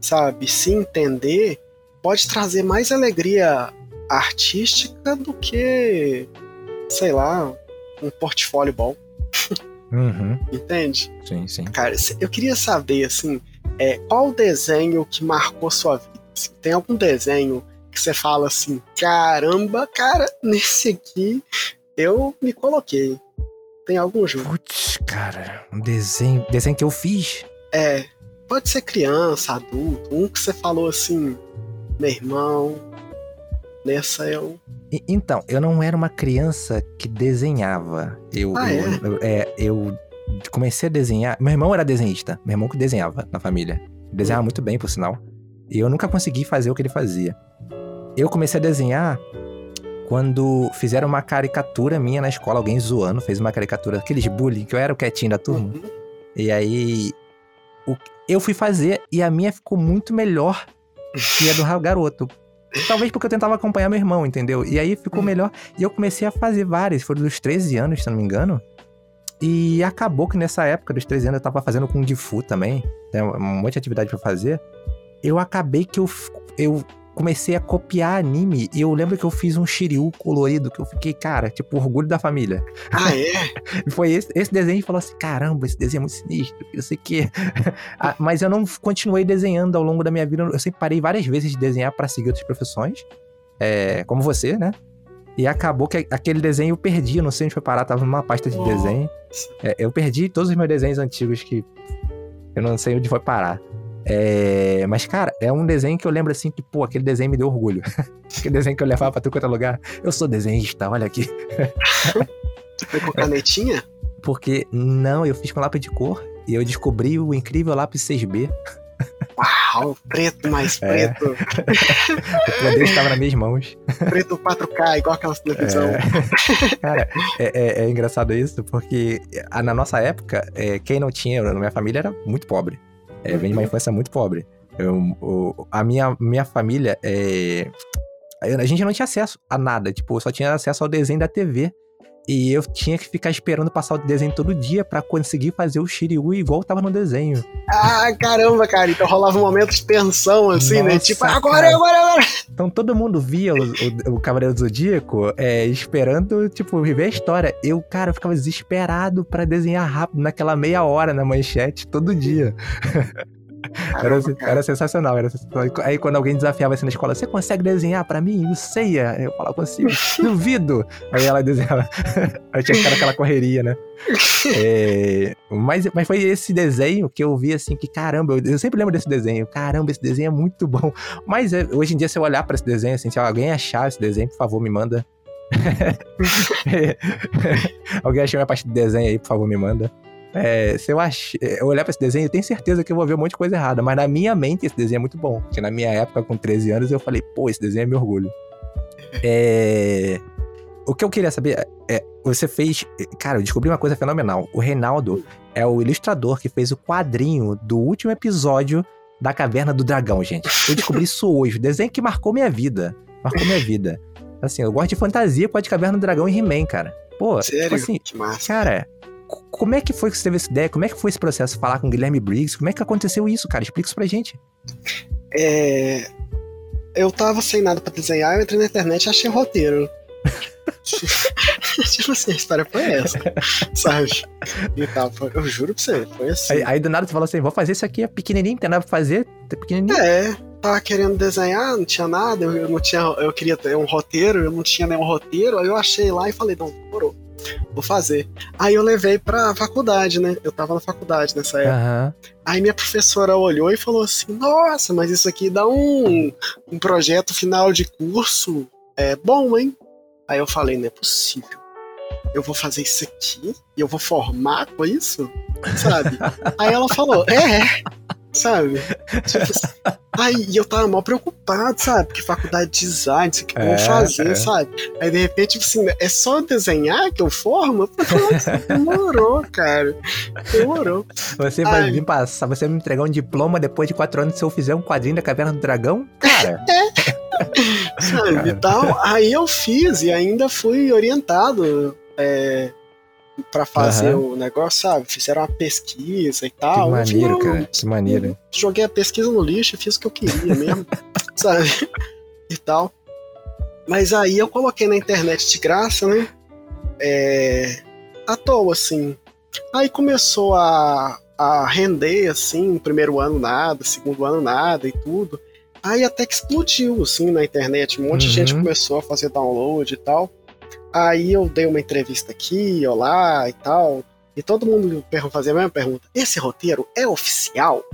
sabe, se entender, pode trazer mais alegria artística do que, sei lá, um portfólio bom. Uhum. Entende? Sim, sim. Cara, eu queria saber, assim, é, qual desenho que marcou sua vida? Se tem algum desenho que você fala assim, caramba, cara, nesse aqui eu me coloquei. Tem algum jogo? Putz, cara, um desenho, desenho que eu fiz. É, pode ser criança, adulto, um que você falou assim, meu irmão, nessa eu. E, então, eu não era uma criança que desenhava. Eu, ah, eu, é? eu, é, eu comecei a desenhar. Meu irmão era desenhista, meu irmão que desenhava na família. Desenhava hum. muito bem, por sinal. E eu nunca consegui fazer o que ele fazia. Eu comecei a desenhar quando fizeram uma caricatura minha na escola, alguém zoando, fez uma caricatura, aqueles bullying, que eu era o quietinho da turma. Uhum. E aí o, eu fui fazer e a minha ficou muito melhor que a do garoto. Talvez porque eu tentava acompanhar meu irmão, entendeu? E aí ficou uhum. melhor. E eu comecei a fazer várias, foram dos 13 anos, se não me engano. E acabou que nessa época dos 13 anos eu tava fazendo com o Gifu também, tem um monte de atividade para fazer. Eu acabei que eu, eu comecei a copiar anime e eu lembro que eu fiz um Shiryu colorido que eu fiquei, cara, tipo, orgulho da família. Ah, é? Foi esse, esse desenho que falou assim: caramba, esse desenho é muito sinistro, não sei o quê. Ah, mas eu não continuei desenhando ao longo da minha vida. Eu sempre parei várias vezes de desenhar para seguir outras profissões, é, como você, né? E acabou que aquele desenho eu perdi, eu não sei onde foi parar, tava numa pasta de desenho. É, eu perdi todos os meus desenhos antigos que eu não sei onde foi parar. É, mas, cara, é um desenho que eu lembro assim que, pô, aquele desenho me deu orgulho. aquele desenho que eu levava pra tudo quanto é lugar. Eu sou desenhista, olha aqui. Você foi com canetinha? Porque, não, eu fiz com lápis de cor e eu descobri o incrível lápis 6B. Uau, preto mais é. preto. o poder estava nas minhas mãos. Preto 4K, igual aquela televisão. É. Cara, é, é, é, engraçado isso, porque na nossa época, é, quem não tinha, na minha família era muito pobre. É, vem de uma infância muito pobre. Eu, a minha, minha família, é, a gente não tinha acesso a nada. Tipo, só tinha acesso ao desenho da TV. E eu tinha que ficar esperando passar o desenho todo dia para conseguir fazer o Shiryu igual tava no desenho. Ah, caramba, cara. Então rolava um momento de tensão, assim, né? Nossa, né? Tipo, agora, agora, agora. Então todo mundo via o, o, o Cavaleiro do Zodíaco é, esperando, tipo, viver a história. Eu, cara, eu ficava desesperado para desenhar rápido naquela meia hora na manchete todo dia. Era, era, sensacional, era sensacional. Aí quando alguém desafiava assim na escola, você consegue desenhar pra mim? Eu sei, eu falava, consigo. Duvido. Aí ela desenhava. Aí tinha que ficar aquela correria, né? É, mas, mas foi esse desenho que eu vi assim, que caramba, eu, eu, sempre lembro desse desenho. Caramba, esse desenho é muito bom. Mas é, hoje em dia, se eu olhar pra esse desenho, assim, se alguém achar esse desenho, por favor, me manda. alguém achou minha parte do desenho aí, por favor, me manda. É, se eu, ach... É, eu olhar pra esse desenho, eu tenho certeza que eu vou ver um monte de coisa errada. Mas na minha mente, esse desenho é muito bom. Porque na minha época, com 13 anos, eu falei, pô, esse desenho é meu orgulho. É... O que eu queria saber é, você fez. Cara, eu descobri uma coisa fenomenal. O Reinaldo é o ilustrador que fez o quadrinho do último episódio da Caverna do Dragão, gente. Eu descobri isso hoje. O desenho que marcou minha vida. Marcou minha vida. Assim, eu gosto de fantasia, pode Caverna do Dragão e He-Man, cara. Pô, Sério? tipo assim, que massa. cara, como é que foi que você teve essa ideia? Como é que foi esse processo? Falar com o Guilherme Briggs? Como é que aconteceu isso, cara? Explica isso pra gente. É... Eu tava sem nada pra desenhar, eu entrei na internet e achei o roteiro. tipo assim, a história foi essa, sabe? E tal, eu juro pra você, foi assim. Aí, aí, do nada você falou assim, vou fazer isso aqui, é pequenininho, tem nada pra fazer, é pequenininho. É, tava querendo desenhar, não tinha nada, eu, não tinha, eu queria ter um roteiro, eu não tinha nenhum roteiro, aí eu achei lá e falei, não, demorou, vou fazer. Aí eu levei pra faculdade, né? Eu tava na faculdade nessa época. Uhum. Aí minha professora olhou e falou assim, nossa, mas isso aqui dá um, um projeto final de curso é bom, hein? Aí eu falei, não é possível. Eu vou fazer isso aqui e eu vou formar com isso? Sabe? Aí ela falou, é, sabe? Tipo assim, aí eu tava mal preocupado, sabe? Porque faculdade de design, isso que eu vou é, fazer, é. sabe? Aí de repente, tipo assim, é só desenhar que eu formo? Demorou, cara. Demorou. Você vai aí, vir passar, você vai me entregar um diploma depois de quatro anos se eu fizer um quadrinho da Caverna do Dragão? Cara. É. sabe? Tal. Aí eu fiz e ainda fui orientado. É, para fazer uhum. o negócio, sabe? Fizeram uma pesquisa e tal. Que maneiro, cara. Que maneiro. Joguei a pesquisa no lixo e fiz o que eu queria mesmo, sabe? E tal. Mas aí eu coloquei na internet de graça, né? É... À toa, assim. Aí começou a, a render, assim, primeiro ano nada, segundo ano nada e tudo. Aí até que explodiu, assim, na internet. Um monte uhum. de gente uhum. começou a fazer download e tal. Aí eu dei uma entrevista aqui, olá e tal. E todo mundo fazia a mesma pergunta: esse roteiro é oficial?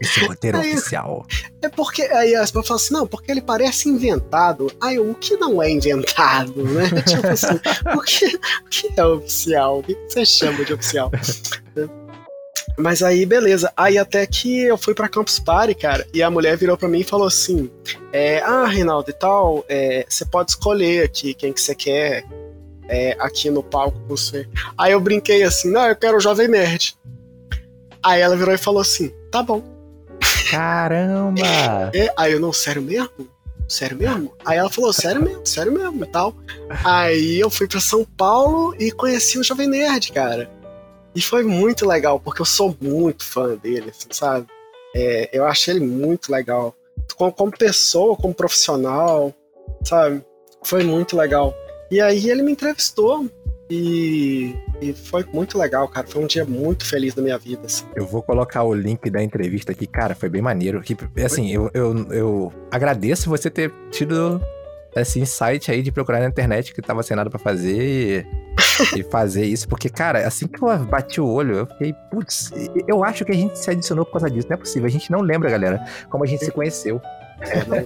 Esse roteiro é oficial. É porque. Aí as pessoas falam assim: não, porque ele parece inventado. Aí o que não é inventado, né? tipo assim, o que, o que é oficial? O que você chama de oficial? Mas aí, beleza. Aí até que eu fui pra Campus Party, cara, e a mulher virou pra mim e falou assim: é, Ah, Reinaldo e tal, é, você pode escolher aqui quem que você quer é, aqui no palco com você. Aí eu brinquei assim: Não, eu quero o Jovem Nerd. Aí ela virou e falou assim: Tá bom. Caramba! É, aí eu, não, sério mesmo? Sério mesmo? Aí ela falou, sério mesmo, sério mesmo e tal. Aí eu fui para São Paulo e conheci o Jovem Nerd, cara. E foi muito legal, porque eu sou muito fã dele, assim, sabe? É, eu achei ele muito legal. Como, como, pessoa, como profissional, sabe? Foi muito legal. E aí ele me entrevistou e, e, foi muito legal, cara. Foi um dia muito feliz da minha vida. Assim. Eu vou colocar o link da entrevista aqui, cara. Foi bem maneiro. Que, assim, eu, eu, eu agradeço você ter tido esse insight aí de procurar na internet que tava sem nada pra fazer e, e fazer isso. Porque, cara, assim que eu bati o olho, eu fiquei, putz, eu acho que a gente se adicionou por causa disso. Não é possível. A gente não lembra, galera, como a gente se conheceu. É, não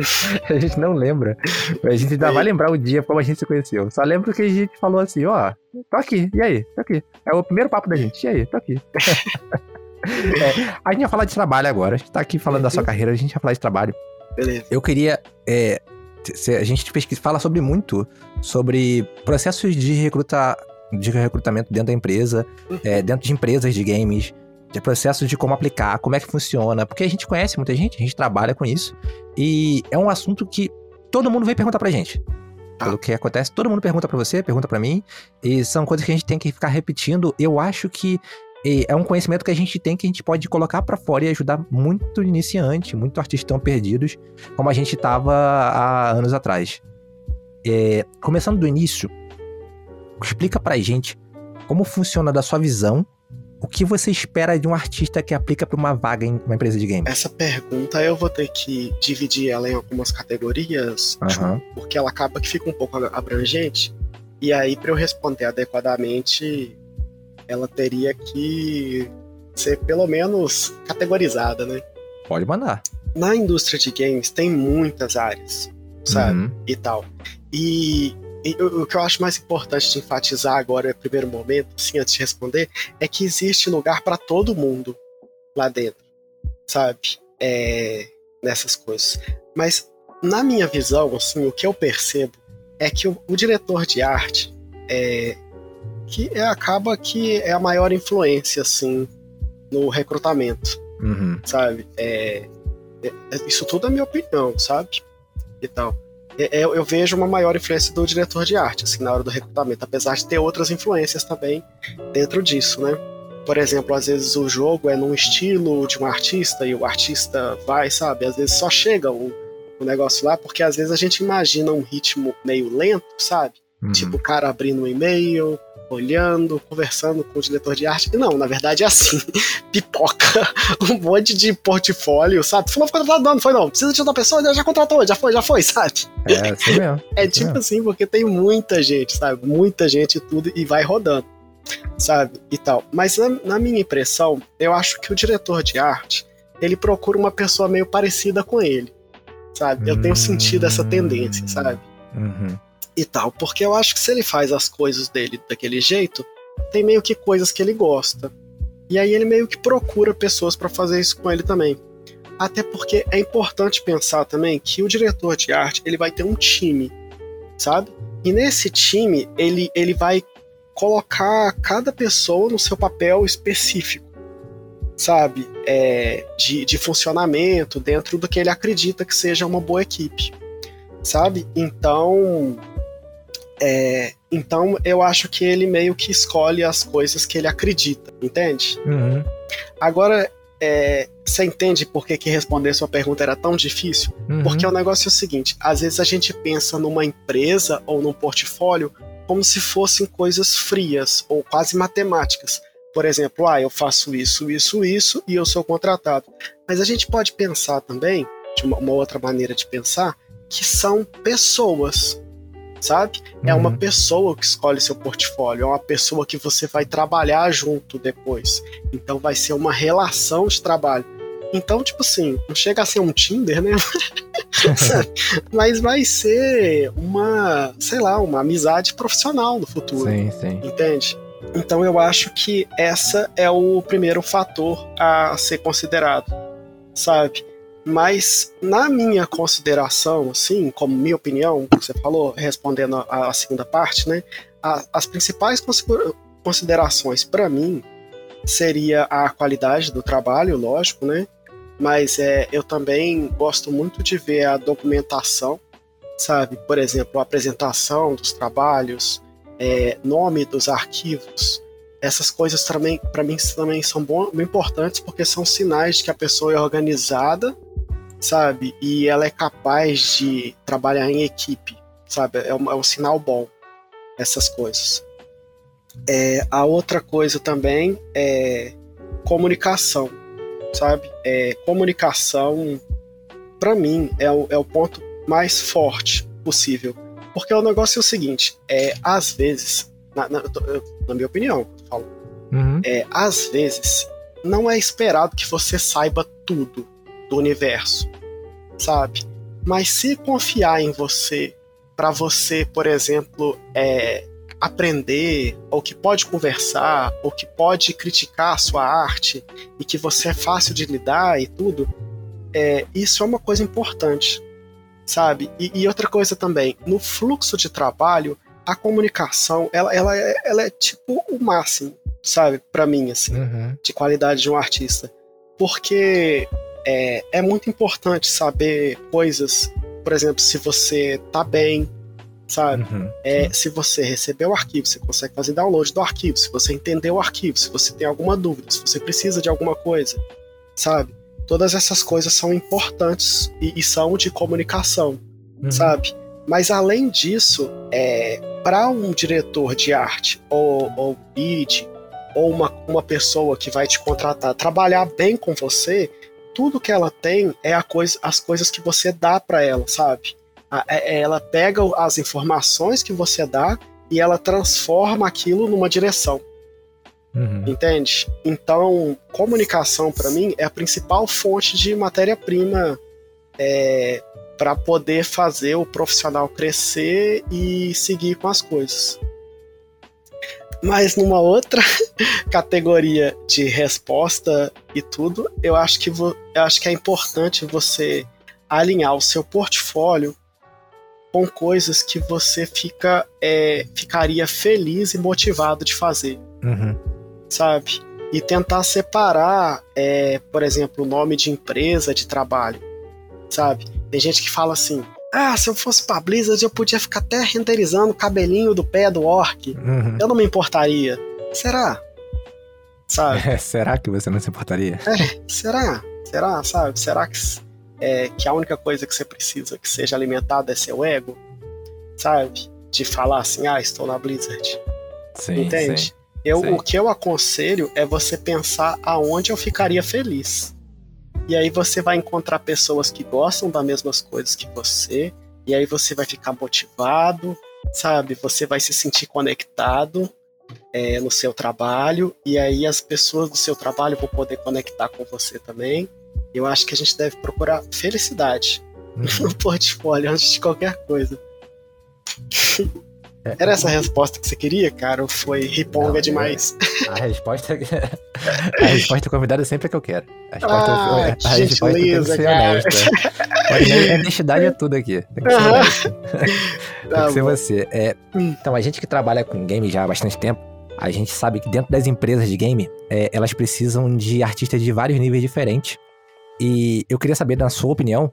a gente não lembra. A gente ainda vai lembrar o dia como a gente se conheceu. Só lembro que a gente falou assim, ó, tô aqui, e aí? Tô aqui. É o primeiro papo da gente, e aí? Tô aqui. é, a gente vai falar de trabalho agora. A gente tá aqui falando da sua carreira, a gente vai falar de trabalho. Beleza. Eu queria é, a gente pesquisa, fala sobre muito sobre processos de recruta, de recrutamento dentro da empresa, uhum. é, dentro de empresas de games, de processos de como aplicar, como é que funciona, porque a gente conhece muita gente, a gente trabalha com isso e é um assunto que todo mundo vem perguntar pra gente. Tá. Pelo que acontece, todo mundo pergunta para você, pergunta para mim, e são coisas que a gente tem que ficar repetindo. Eu acho que e é um conhecimento que a gente tem que a gente pode colocar para fora e ajudar muito iniciante, muito artistas tão perdidos, como a gente estava há anos atrás. É, começando do início, explica pra gente como funciona da sua visão o que você espera de um artista que aplica para uma vaga em uma empresa de game? Essa pergunta eu vou ter que dividir ela em algumas categorias, uhum. porque ela acaba que fica um pouco abrangente. E aí, para eu responder adequadamente, ela teria que ser pelo menos categorizada, né? Pode mandar. Na indústria de games tem muitas áreas, sabe? Uhum. E tal. E, e, o que eu acho mais importante de enfatizar agora, no primeiro momento, assim, antes de responder, é que existe lugar para todo mundo lá dentro, sabe? É, nessas coisas. Mas na minha visão, assim, o que eu percebo é que o, o diretor de arte é, que é, acaba que é a maior influência, assim, no recrutamento, uhum. sabe? É, é, isso tudo é minha opinião, sabe? E. É, é, eu vejo uma maior influência do diretor de arte, assim, na hora do recrutamento, apesar de ter outras influências também dentro disso, né? Por exemplo, às vezes o jogo é num estilo de um artista e o artista vai, sabe? Às vezes só chega o, o negócio lá, porque às vezes a gente imagina um ritmo meio lento, sabe? Uhum. Tipo, o cara abrindo um e-mail, olhando, conversando com o diretor de arte. Não, na verdade é assim: pipoca um monte de portfólio, sabe? Falou, ficou contratado, não foi não. Precisa de outra pessoa, já contratou, já foi, já foi, sabe? É, assim mesmo. É tipo mesmo. assim, porque tem muita gente, sabe? Muita gente e tudo, e vai rodando, sabe? E tal. Mas na, na minha impressão, eu acho que o diretor de arte, ele procura uma pessoa meio parecida com ele, sabe? Eu tenho sentido essa tendência, sabe? Uhum. E tal. Porque eu acho que se ele faz as coisas dele daquele jeito, tem meio que coisas que ele gosta. E aí ele meio que procura pessoas para fazer isso com ele também. Até porque é importante pensar também que o diretor de arte, ele vai ter um time, sabe? E nesse time, ele, ele vai colocar cada pessoa no seu papel específico, sabe? É, de, de funcionamento dentro do que ele acredita que seja uma boa equipe, sabe? Então, é, então eu acho que ele meio que escolhe as coisas que ele acredita, entende? Uhum. Agora, é, você entende por que, que responder sua pergunta era tão difícil? Uhum. Porque o negócio é o seguinte: às vezes a gente pensa numa empresa ou num portfólio como se fossem coisas frias ou quase matemáticas. Por exemplo, ah, eu faço isso, isso, isso e eu sou contratado. Mas a gente pode pensar também, de uma, uma outra maneira de pensar, que são pessoas, sabe? É uma Uhum. pessoa que escolhe seu portfólio, é uma pessoa que você vai trabalhar junto depois. Então vai ser uma relação de trabalho. Então, tipo assim, não chega a ser um Tinder, né? Mas vai ser uma, sei lá, uma amizade profissional no futuro Sim, sim. entende? Então eu acho que essa é o primeiro fator a ser considerado, sabe? Mas na minha consideração, assim, como minha opinião, você falou, respondendo a, a segunda parte, né? a- as principais consider- considerações para mim seria a qualidade do trabalho, lógico, né? Mas é, eu também gosto muito de ver a documentação, sabe? Por exemplo, a apresentação dos trabalhos, é, nome dos arquivos. Essas coisas também, para mim, também são bom, bem importantes porque são sinais de que a pessoa é organizada, sabe? E ela é capaz de trabalhar em equipe, sabe? É um, é um sinal bom, essas coisas. É, a outra coisa também é comunicação, sabe? É, comunicação, para mim, é o, é o ponto mais forte possível. Porque o negócio é o seguinte, é, às vezes, na, na- na minha opinião, Uhum. é, às vezes, não é esperado que você saiba tudo do universo, sabe? Mas se confiar em você, para você, por exemplo, é, aprender, ou que pode conversar, ou que pode criticar a sua arte, e que você é fácil de lidar e tudo, é, isso é uma coisa importante, sabe? E, e outra coisa também, no fluxo de trabalho, a comunicação, ela, ela, é, ela é tipo o máximo, sabe? Para mim, assim Uhum. de qualidade de um artista. Porque é, é muito importante saber coisas, por exemplo, se você tá bem, sabe? Uhum. É, se você recebeu o arquivo, você consegue fazer download do arquivo, se você entendeu o arquivo, se você tem alguma dúvida, se você precisa de alguma coisa, sabe? Todas essas coisas são importantes e, e são de comunicação Uhum. sabe? Mas além disso, é, para um diretor de arte ou, ou lead ou uma, uma pessoa que vai te contratar trabalhar bem com você, tudo que ela tem é a coisa, as coisas que você dá para ela, sabe? A- é- ela pega as informações que você dá e ela transforma aquilo numa direção, Uhum. entende? Então, comunicação para mim é a principal fonte de matéria-prima para poder fazer o profissional crescer e seguir com as coisas. Mas numa outra categoria de resposta e tudo, eu acho que, eu acho que é importante você alinhar o seu portfólio com coisas que você fica, é, ficaria feliz e motivado de fazer Uhum. sabe? E tentar separar, é, por exemplo, o nome de empresa de trabalho, sabe? Tem gente que fala assim: ah, se eu fosse pra Blizzard eu podia ficar até renderizando o cabelinho do pé do orc. Uhum. Eu não me importaria. Será? Sabe? É, será que você não se importaria? Será? Será? Sabe? Será que, é, que a única coisa que você precisa que seja alimentada é seu ego? Sabe? de falar assim, ah, estou na Blizzard. Sim, Entende? sim. Eu, Sim. o que eu aconselho é você pensar aonde eu ficaria feliz. E aí você vai encontrar pessoas que gostam das mesmas coisas que você, e aí você vai ficar motivado, sabe? Você vai se sentir conectado é, no seu trabalho, e aí as pessoas do seu trabalho vão poder conectar com você também. Eu acho que a gente deve procurar felicidade Uhum. no portfólio antes de qualquer coisa. É. Era essa a resposta que você queria, cara? Ou foi riponga Não, demais? A resposta, a resposta do convidado é sempre a que eu quero. A resposta, Ah, a que resposta tem que gentileza, ser cara. honesta. A honestidade é tudo aqui. Tem que ser Aham. honesto. Tem Tá que ser bom. você. É, então, a gente que trabalha com game já há bastante tempo, a gente sabe que dentro das empresas de game, é, elas precisam de artistas de vários níveis diferentes. E eu queria saber, na sua opinião,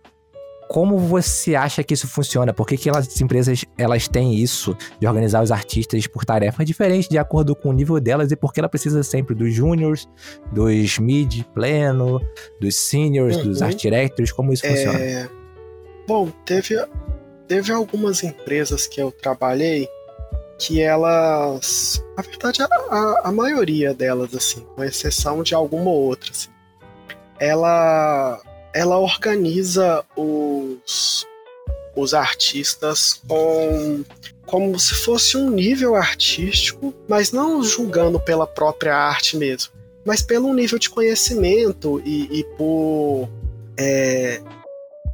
como você acha que isso funciona? Por que, que as empresas elas têm isso de organizar os artistas por tarefas diferentes de acordo com o nível delas e por que ela precisa sempre dos júniors, dos mid pleno, dos seniors, dos Uhum. art directors? Como isso funciona? É, Bom, teve, teve algumas empresas que eu trabalhei que elas. Na verdade, a, a, a maioria delas, assim, com exceção de alguma ou outra, assim, ela, ela organiza os, os artistas com como se fosse um nível artístico, mas não julgando pela própria arte mesmo, mas pelo nível de conhecimento e, e por é,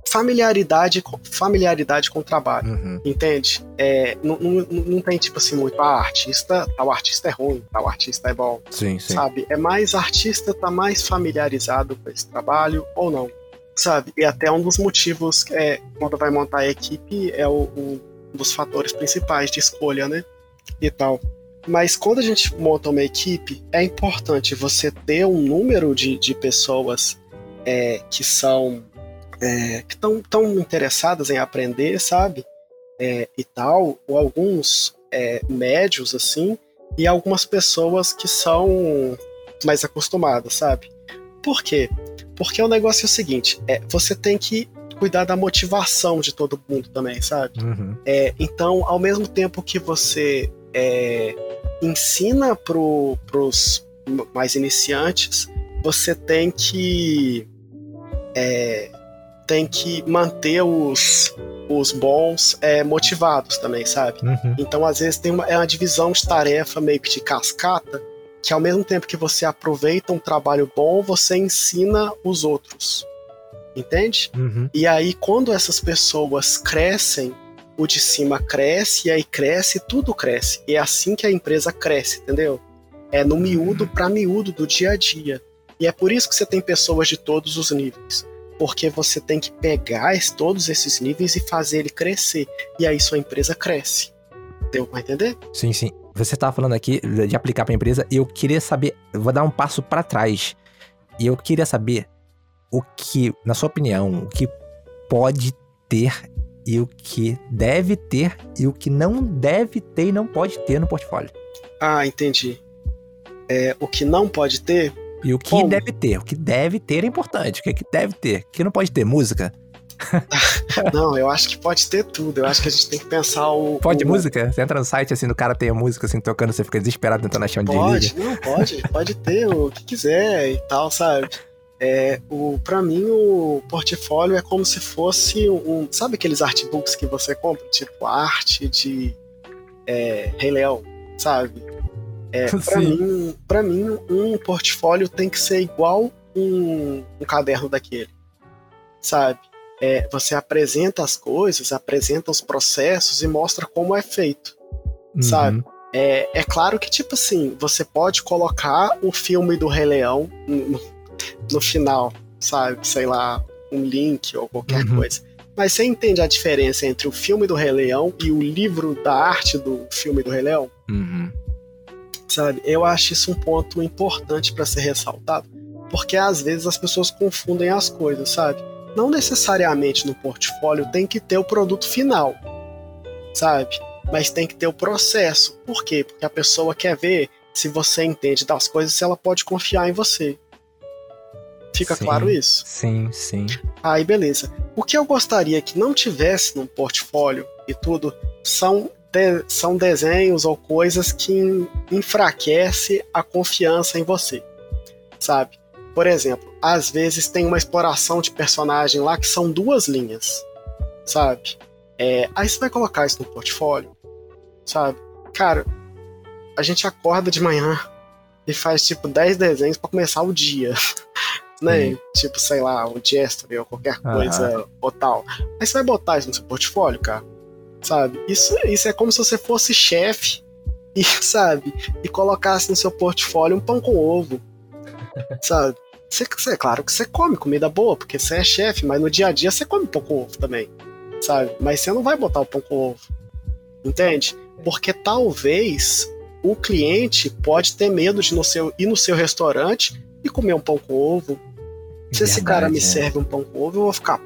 familiaridade, com- familiaridade com o trabalho. Uhum. Entende? É, não, não, não tem tipo assim muito, ah, artista, tal artista é ruim, tal artista é bom, Sim, sim. sabe? É mais artista tá mais familiarizado com esse trabalho ou não, sabe? E até um dos motivos é quando vai montar a equipe é o- um dos fatores principais de escolha, né? E tal. Mas quando a gente monta uma equipe, é importante você ter um número de, de pessoas é, que são é, que estão tão interessadas em aprender, sabe? É, e tal, ou alguns é, médios assim, e algumas pessoas que são mais acostumadas, sabe? Por quê? Porque o negócio é o seguinte: é, você tem que cuidar da motivação de todo mundo também, sabe? Uhum. É, então, ao mesmo tempo que você é, ensina para os mais iniciantes, você tem que é, tem que manter os, os bons é, motivados também, sabe? Uhum. Então, às vezes, tem uma, é uma divisão de tarefa meio que de cascata, que ao mesmo tempo que você aproveita um trabalho bom, você ensina os outros. Entende? Uhum. E aí, quando essas pessoas crescem, o de cima cresce, e aí cresce, tudo cresce. E é assim que a empresa cresce, entendeu? É no miúdo para miúdo do dia a dia. E é por isso que você tem pessoas de todos os níveis. Porque você tem que pegar todos esses níveis e fazer ele crescer. E aí sua empresa cresce. Deu pra entender? Sim, sim. Você estava falando aqui de aplicar para empresa e eu queria saber, vou dar um passo para trás. E eu queria saber o que, na sua opinião, o que pode ter e o que deve ter e o que não deve ter e não pode ter no portfólio. Ah, entendi. É, o que não pode ter E o que Bom. deve ter, o que deve ter é importante. O que, é que deve ter? O que não pode ter? Música? Não, eu acho que pode ter tudo. Eu acho que a gente tem que pensar o. Pode o... música? Você entra no site assim, do cara tem a música assim tocando, você fica desesperado tentando achar onde liga. Pode, não, pode. Pode ter o que quiser e tal, sabe? É, o, pra mim, o portfólio é como se fosse um. Sabe aqueles artbooks que você compra? Tipo, arte de é, Rei Leão, sabe? É, pra, Sim. mim, pra mim, um portfólio tem que ser igual um, um caderno daquele, sabe? É, você apresenta as coisas, apresenta os processos e mostra como é feito. sabe? Uhum. É, é claro que, tipo assim, você pode colocar o filme do Rei Leão no, no final, sabe? Sei lá, um link ou qualquer Uhum. coisa. Mas você entende a diferença entre o filme do Rei Leão e o livro da arte do filme do Rei Leão? Uhum. Sabe? Eu acho isso um ponto importante para ser ressaltado. Porque às vezes as pessoas confundem as coisas, sabe? Não necessariamente no portfólio tem que ter o produto final, sabe? Mas tem que ter o processo. Por quê? Porque a pessoa quer ver se você entende das coisas, se ela pode confiar em você. Fica Sim. claro isso? Sim, sim. Aí, beleza. O que eu gostaria que não tivesse no portfólio e tudo são de, são desenhos ou coisas que enfraquece a confiança em você, sabe? Por exemplo, às vezes tem uma exploração de personagem lá que são duas linhas, sabe? É, aí você vai colocar isso no portfólio, sabe? Cara, a gente acorda de manhã e faz tipo 10 desenhos para começar o dia. né? Sim. Tipo, sei lá, o Gestory ou qualquer coisa uhum. ou tal. Aí você vai botar isso no seu portfólio, cara sabe? Isso, isso é como se você fosse chefe e, sabe, e colocasse no seu portfólio um pão com ovo, sabe? Você, é claro que você come comida boa, porque você é chefe, mas no dia a dia você come pão com ovo também, sabe? Mas você não vai botar o pão com ovo, entende? Porque talvez o cliente pode ter medo de no seu, ir no seu restaurante e comer um pão com ovo. Se Verdade, esse cara me é. serve um pão com ovo, eu vou ficar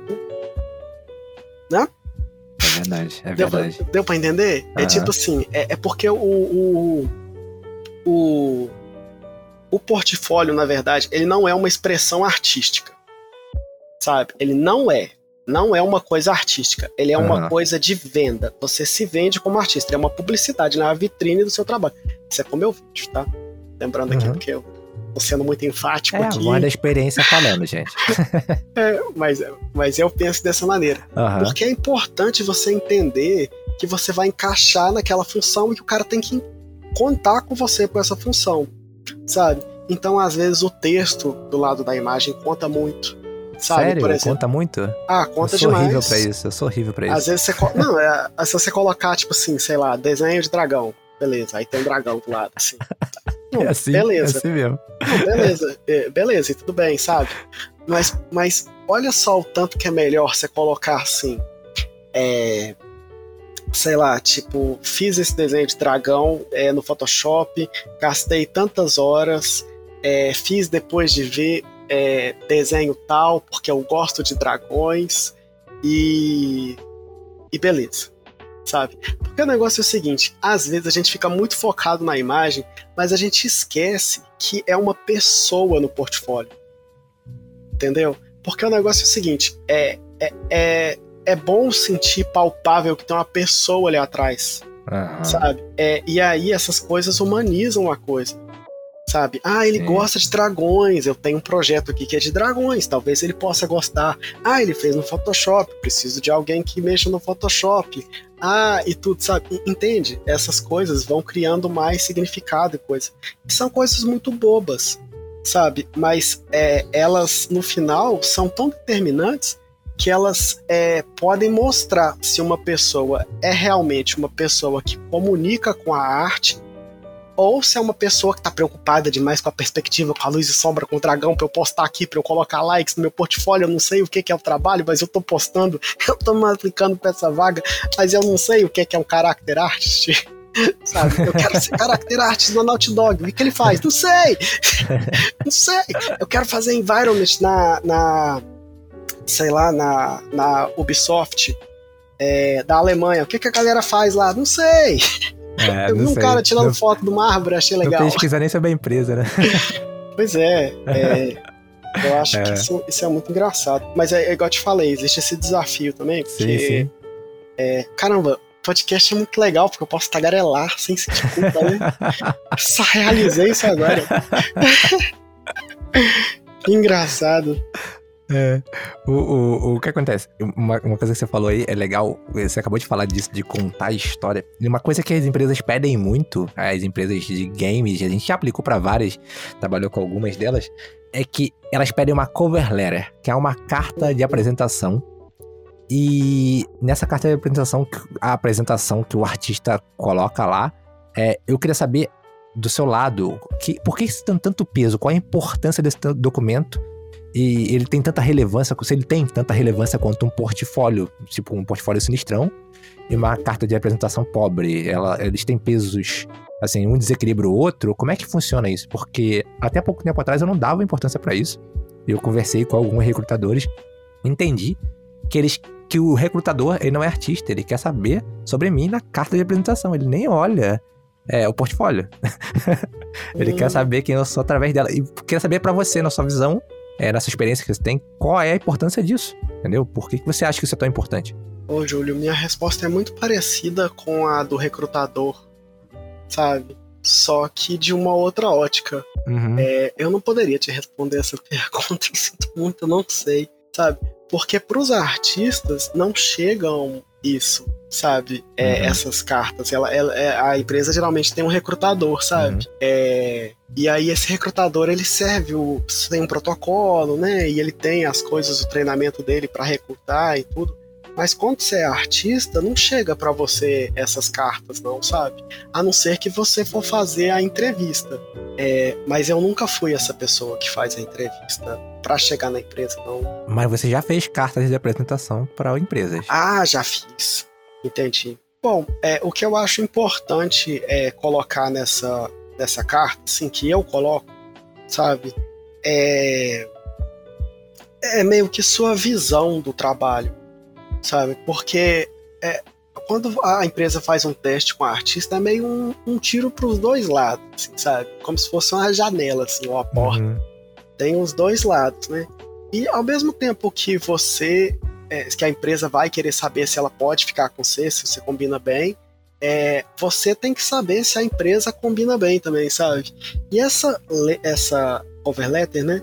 né? verdade, é verdade. Deu, deu pra entender? Uhum. É tipo assim, é, é porque o, o, o, o portfólio, na verdade, ele não é uma expressão artística. Sabe? Ele não é. Não é uma coisa artística. Ele é uma coisa de venda. Você se vende como artista. Ele é uma publicidade, é uma vitrine do seu trabalho. Isso é como eu vejo, tá? Lembrando aqui, uhum. porque eu tô sendo muito enfático é, aqui. É, a experiência falando, gente. é, mas, mas eu penso dessa maneira. Uhum. Porque é importante você entender que você vai encaixar naquela função e que o cara tem que contar com você com essa função, sabe? Então, às vezes, o texto do lado da imagem conta muito. Sabe, Sério? Por exemplo, conta muito? Ah, conta eu sou demais. horrível pra isso, eu sou horrível pra isso. Às vezes você. Não, é, se você colocar, tipo assim, sei lá, desenho de dragão. Beleza, aí tem um dragão do lado, assim. Não, é assim, beleza. É assim mesmo. Não, beleza, é, beleza, e tudo bem, sabe? Mas, mas olha só o tanto que é melhor você colocar assim. É, sei lá, tipo, fiz esse desenho de dragão é, no Photoshop, gastei tantas horas, é, fiz depois de ver é, desenho tal, porque eu gosto de dragões, e. E beleza sabe? Porque o negócio é o seguinte: às vezes a gente fica muito focado na imagem, mas a gente esquece que é uma pessoa no portfólio. Entendeu? Porque o negócio é o seguinte: é, é, é, é bom sentir palpável que tem uma pessoa ali atrás. Uhum. Sabe? É, e aí essas coisas humanizam a coisa sabe? Ah, ele Sim. gosta de dragões, eu tenho um projeto aqui que é de dragões, talvez ele possa gostar. Ah, ele fez no Photoshop, preciso de alguém que mexa no Photoshop. Ah, e tudo, sabe? Entende? Essas coisas vão criando mais significado e coisa. E são coisas muito bobas, sabe? Mas é, elas, no final, são tão determinantes que elas é, podem mostrar se uma pessoa é realmente uma pessoa que comunica com a arte ou se é uma pessoa que tá preocupada demais com a perspectiva, com a luz e sombra, com o dragão, pra eu postar aqui, pra eu colocar likes no meu portfólio, eu não sei o que, que é o trabalho, mas eu tô postando, eu tô me aplicando pra essa vaga, mas eu não sei o que, que é um character artist. Sabe? Eu quero ser character artist no Naughty Dog. O que, que ele faz? Não sei! não sei! Eu quero fazer environment na. na sei lá, na, na Ubisoft é, da Alemanha. O que, que a galera faz lá? Não sei! É, eu vi um sei. cara tirando não, foto do árvore, achei legal. Não pesquisa nem sobre a empresa, né? pois é, é eu acho é. que isso, isso, é muito engraçado. Mas é, é, igual eu te falei, existe esse desafio também, porque... Sim, sim. É, caramba, podcast é muito legal, porque eu posso tagarelar sem sentir culpa, né? Só realizei isso agora. engraçado. É. O, o, o que acontece? Uma, uma coisa que você falou aí é legal. Você acabou de falar disso, de contar história. E uma coisa que as empresas pedem muito, as empresas de games, a gente já aplicou para várias, trabalhou com algumas delas, é que elas pedem uma cover letter, que é uma carta de apresentação. E nessa carta de apresentação, a apresentação que o artista coloca lá, é, eu queria saber do seu lado, que, por que isso tem tanto peso? Qual a importância desse documento? E ele tem tanta relevância, se ele tem tanta relevância quanto um portfólio, tipo um portfólio sinistrão e uma carta de apresentação pobre. Ela, eles têm pesos, assim, um desequilibra o outro. Como é que funciona isso? Porque até pouco tempo atrás eu não dava importância para isso. Eu conversei com alguns recrutadores, entendi que eles que o recrutador ele não é artista, ele quer saber sobre mim na carta de apresentação, ele nem olha é, o portfólio. ele quer hum. saber quem eu sou através dela. E quer saber para você, na sua visão, é, nessa experiência que você tem, qual é a importância disso? Entendeu? Por que, que você acha que isso é tão importante? Ô, Júlio, minha resposta é muito parecida com a do recrutador, sabe? Só que de uma outra ótica. Uhum. É, eu não poderia te responder essa pergunta, sinto muito, eu não sei, sabe? Porque para os artistas não chegam isso, sabe? É, Uhum. Essas cartas. Ela, ela- é, a empresa geralmente tem um recrutador, sabe? Uhum. É, e aí esse recrutador ele serve o tem um protocolo, né? E ele tem as coisas, o treinamento dele para recrutar e tudo. Mas quando você é artista, não chega para você essas cartas, não, sabe? A não ser que você for fazer a entrevista. É, mas eu nunca fui essa pessoa que faz a entrevista para chegar na empresa, não. Mas você já fez cartas de apresentação para empresas. Ah, já fiz. Entendi. Bom, é, o que eu acho importante é colocar nessa, nessa carta, assim, que eu coloco, sabe? É, é meio que sua visão do trabalho, sabe? Porque é, quando a empresa faz um teste com a artista, é meio um, um tiro para os dois lados, assim, sabe? Como se fosse uma janela, assim, uma porta Uhum. tem os dois lados, né? E ao mesmo tempo que você, é, que a empresa vai querer saber se ela pode ficar com você, se você combina bem, é, você tem que saber se a empresa combina bem também, sabe? E essa, essa cover letter, né?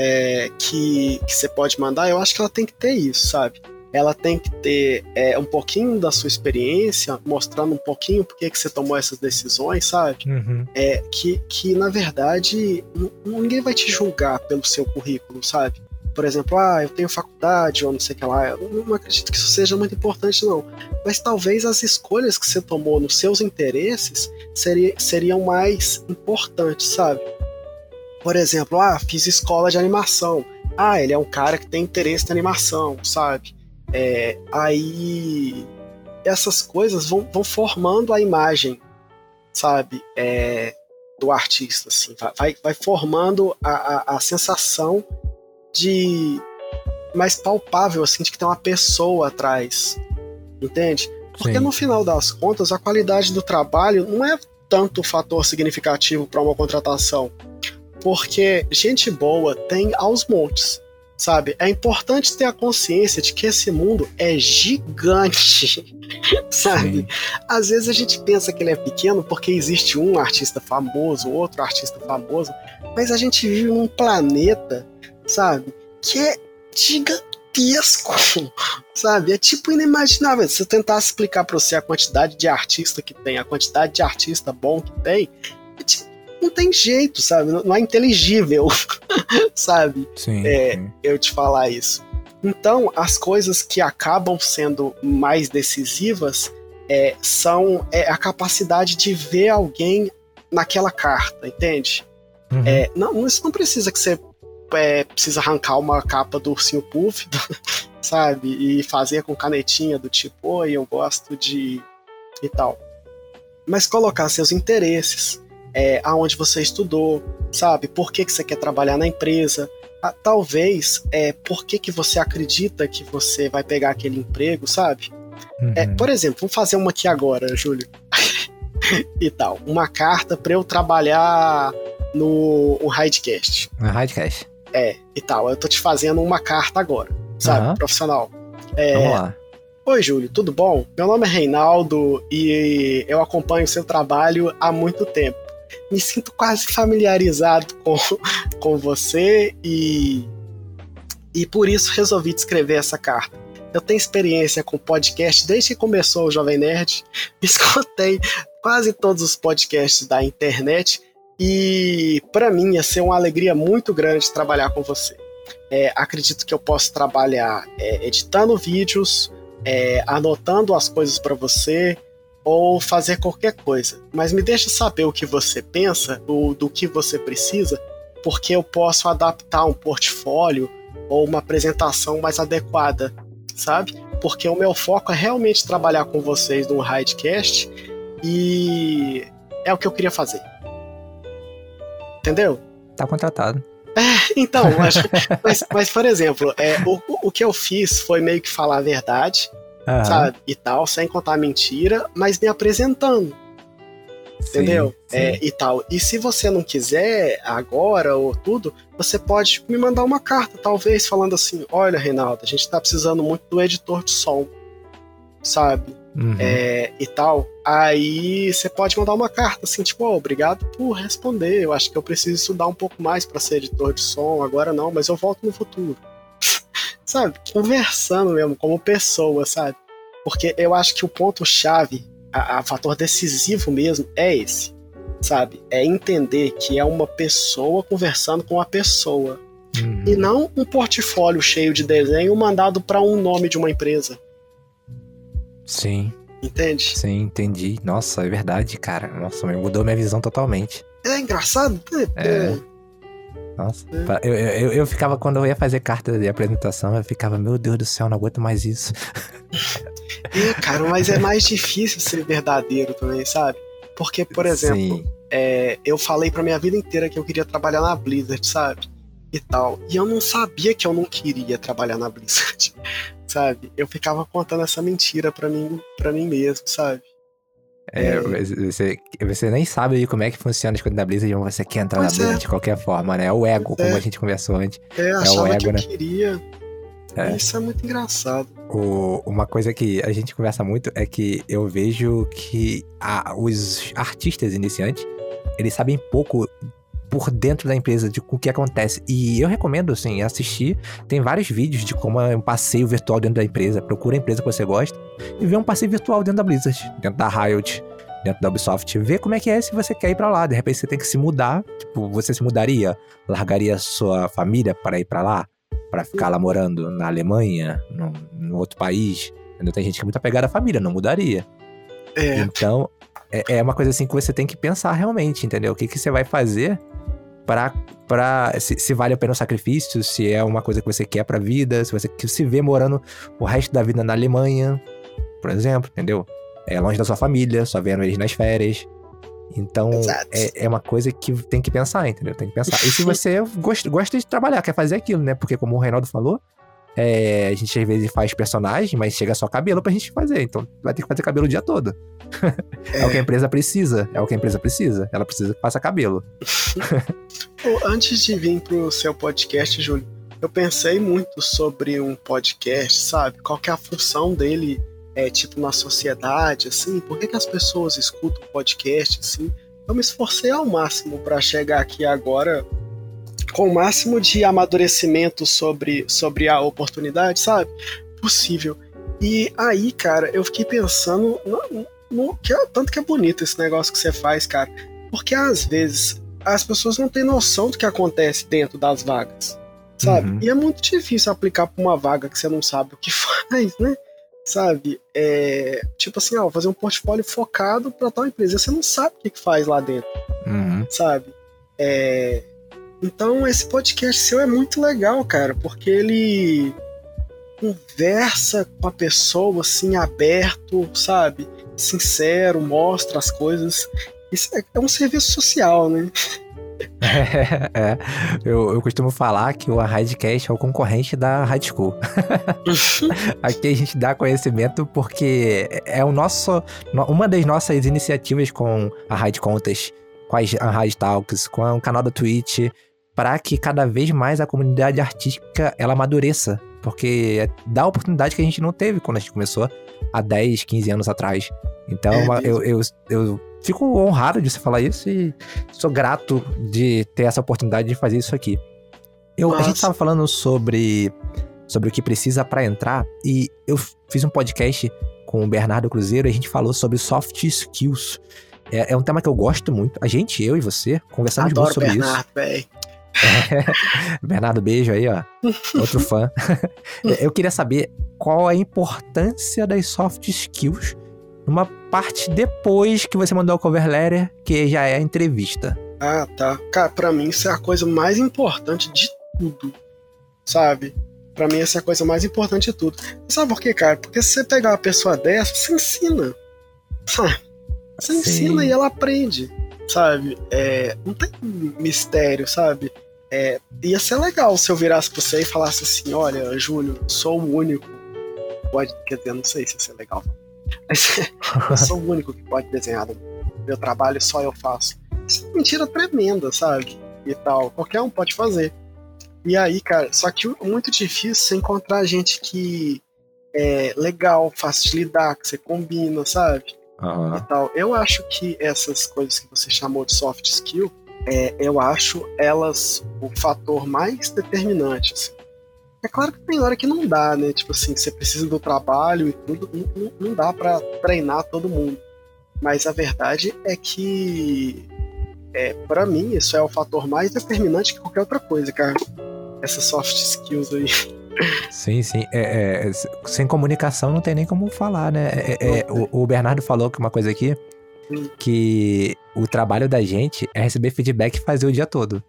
é, que, que você pode mandar, eu acho que ela tem que ter isso, sabe? Ela tem que ter é, um pouquinho da sua experiência, mostrando um pouquinho por que você tomou essas decisões, sabe? Uhum. é que, que na verdade ninguém vai te julgar pelo seu currículo, sabe? Por exemplo, ah, eu tenho faculdade ou não sei o que lá. Eu não, não acredito que isso seja muito importante, não. Mas talvez as escolhas que você tomou nos seus interesses seria, seriam mais importantes, sabe? Por exemplo, ah, fiz escola de animação. Ah, ele é um cara que tem interesse na animação, sabe? É, aí essas coisas vão, vão formando a imagem sabe, é, do artista, assim, vai- vai, formando a, a, a sensação de mais palpável, assim, de que tem uma pessoa atrás, entende? Porque Sim. no final das contas, a qualidade do trabalho não é tanto fator significativo para uma contratação, porque gente boa tem aos montes, sabe? É importante ter a consciência de que esse mundo é gigante, sabe? Sim. Às vezes a gente pensa que ele é pequeno porque existe um artista famoso, outro artista famoso, mas a gente vive num planeta, sabe, que é gigantesco, sabe? É tipo inimaginável. Se eu tentasse explicar pra você a quantidade de artista que tem, a quantidade de artista bom que tem, é tipo, não tem jeito, sabe? Não, não é inteligível, sabe? Sim. É, sim. eu te falar isso. Então, as coisas que acabam sendo mais decisivas é, são é, a capacidade de ver alguém naquela carta, entende? Uhum. É, não, isso não precisa que você é, precisa arrancar uma capa do ursinho Puff, sabe? E fazer com canetinha do tipo, oi, eu gosto de. e tal. Mas colocar seus interesses, é, aonde você estudou, sabe? Por que, que você quer trabalhar na empresa. Ah, talvez é por que, que você acredita que você vai pegar aquele emprego, sabe? É, Uhum. por exemplo, vamos fazer uma aqui agora, Júlio. e tal. Uma carta para eu trabalhar no o Hidecast. Na Radcast. É, e tal. Eu tô te fazendo uma carta agora, sabe? Aham. Profissional. É, Vamos lá. Oi, Júlio, tudo bom? Meu nome é Reinaldo e eu acompanho o seu trabalho há muito tempo. Me sinto quase familiarizado com, com você e, e por isso resolvi escrever essa carta. Eu tenho experiência com podcast desde que começou o Jovem Nerd. Escutei quase todos os podcasts da internet e para mim ia ser uma alegria muito grande trabalhar com você. É, acredito que eu posso trabalhar é, editando vídeos, é, anotando as coisas para você ou fazer qualquer coisa. Mas me deixa saber o que você pensa, do, do que você precisa, porque eu posso adaptar um portfólio ou uma apresentação mais adequada, sabe? Porque o meu foco é realmente trabalhar com vocês no Hidecast e é o que eu queria fazer. Entendeu? Tá contratado. Então, mas, mas, mas, por exemplo, é, o, o que eu fiz foi meio que falar a verdade, Aham. sabe? E tal, sem contar mentira, mas me apresentando, entendeu? Sim, É, e tal. E se você não quiser agora ou tudo, você pode me mandar uma carta, talvez, falando assim: olha, Reinaldo, a gente tá precisando muito do editor de som. sabe? Uhum. É, e tal. Aí você pode mandar uma carta assim, tipo, oh, obrigado por responder. Eu acho que eu preciso estudar um pouco mais para ser editor de som. Agora não, mas eu volto no futuro. Sabe? Conversando mesmo, como pessoa, sabe? Porque eu acho que o ponto-chave, a fator decisivo mesmo, é esse. Sabe? É entender que é uma pessoa conversando com a pessoa. Uhum. E não um portfólio cheio de desenho mandado para um nome de uma empresa. Sim, Entende? sim, entendi. Nossa, é verdade, cara. Nossa, me mudou minha visão totalmente. É engraçado? É. É. Pa- Eu, eu, eu ficava, quando eu ia fazer carta de apresentação, eu ficava, meu Deus do céu, não aguento mais isso. É, cara, mas é mais difícil ser verdadeiro também, sabe? Porque, por exemplo, é, eu falei pra minha vida inteira que eu queria trabalhar na Blizzard, sabe? E tal. E eu não sabia que eu não queria trabalhar na Blizzard, sabe? Eu ficava contando essa mentira pra mim, pra mim mesmo, sabe? É, você, você nem sabe aí como é que funciona as coisas da Blizzard, mas você quer entrar Pois na é. Blizzard de qualquer forma, né? É o ego, Pois como é. a gente conversou antes. É, achava ego, que né? queria. É. Isso é muito engraçado. O- uma coisa que a gente conversa muito é que eu vejo que a- os artistas iniciantes, eles sabem pouco por dentro da empresa de o que acontece. E eu recomendo, assim, assistir. Tem vários vídeos de como é um passeio virtual dentro da empresa. Procura a empresa que você gosta e vê um passeio virtual dentro da Blizzard, dentro da Riot, dentro da Ubisoft. Vê como é que é se você quer ir pra lá. De repente você tem que se mudar. Tipo, você se mudaria? Largaria sua família para ir pra lá? Pra ficar lá morando na Alemanha, no, no outro país? Ainda tem gente que é muito apegada à família, não mudaria. É, Então, é, é uma coisa assim que você tem que pensar realmente, entendeu? O que, que você vai fazer pra. pra se, se vale a pena o sacrifício, se é uma coisa que você quer pra vida, se você que se vê morando o resto da vida na Alemanha, por exemplo, entendeu? É longe da sua família, só vendo eles nas férias. Então, é, é uma coisa que tem que pensar, entendeu? Tem que pensar. E se você gosta, gosta de trabalhar, quer fazer aquilo, né? Porque, como o Reinaldo falou, é, a gente às vezes faz personagem, mas chega só cabelo pra gente fazer. Então, vai ter que fazer cabelo o dia todo. É, o que a empresa precisa. É o que a empresa precisa. Ela precisa que faça cabelo. Antes de vir pro seu podcast, Júlio, eu pensei muito sobre um podcast, sabe? Qual que é a função dele, é, tipo, na sociedade, assim? Por que, que as pessoas escutam podcast, assim? Eu me esforcei ao máximo para chegar aqui agora com o máximo de amadurecimento sobre, sobre a oportunidade, sabe? Possível. E aí, cara, eu fiquei pensando no, no que é, tanto que é bonito esse negócio que você faz, cara. Porque às vezes as pessoas não têm noção do que acontece dentro das vagas, sabe? Uhum. E é muito difícil aplicar pra uma vaga que você não sabe o que faz, né? Sabe? É, tipo assim, ó, vou fazer um portfólio focado pra tal empresa. Você não sabe o que que faz lá dentro, Uhum. sabe? É, então esse podcast seu é muito legal, cara, porque ele conversa com a pessoa assim, aberto, sabe? Sincero, mostra as coisas. Isso é, é um serviço social, né? É, eu, eu costumo falar que o Radcast é o concorrente da High School. Aqui a gente dá conhecimento porque é o nosso, no- uma das nossas iniciativas com a Rádio Contas, com as- a Rádio Talks, com o canal da Twitch, para que cada vez mais a comunidade artística ela amadureça. Porque é- dá a oportunidade que a gente não teve quando a gente começou há 10, 15 anos atrás. Então É uma- eu, eu, eu fico honrado de você falar isso e sou grato de ter essa oportunidade de fazer isso aqui. Eu, a gente tava falando sobre, sobre o que precisa para entrar e eu fiz um podcast com o Bernardo Cruzeiro e a gente falou sobre soft skills. É, é um tema que eu gosto muito. A gente, eu e você, conversamos Adoro muito sobre isso. Bernardo, velho. Bernardo, beijo aí, ó. Outro fã. Eu queria saber qual a importância das soft skills numa parte depois que você mandou o cover letter, que já é a entrevista. Ah, tá. Cara, pra mim isso é a coisa mais importante de tudo. Sabe? Pra mim essa é a coisa mais importante de tudo. Sabe por quê, cara? Porque se você pegar uma pessoa dessa, você ensina. Sabe? Você Sim. ensina e ela aprende. Sabe? É, não tem mistério, sabe? É, ia ser legal se eu virasse pra você e falasse assim: olha, Júlio, sou o único. Pode, quer dizer, não sei se ia ser legal. Mas eu sou o único que pode desenhar meu trabalho, só eu faço. Isso é mentira tremenda, sabe? E tal. Qualquer um pode fazer. E aí, cara, só que muito difícil você encontrar gente que é legal, fácil de lidar, que você combina, sabe? Aham. E tal. Eu acho que essas coisas que você chamou de soft skill, é, eu acho elas o fator mais determinante. assim. É claro que tem hora que não dá, né? Tipo assim, você precisa do trabalho e tudo, não, não- dá pra treinar todo mundo. Mas a verdade é que, é, para mim, isso é o fator mais determinante que qualquer outra coisa, cara. Essas soft skills aí. Sim, sim. É, é, sem comunicação não tem nem como falar, né? É, é, é, o, o Bernardo falou que uma coisa aqui, que o trabalho da gente é receber feedback e fazer o dia todo.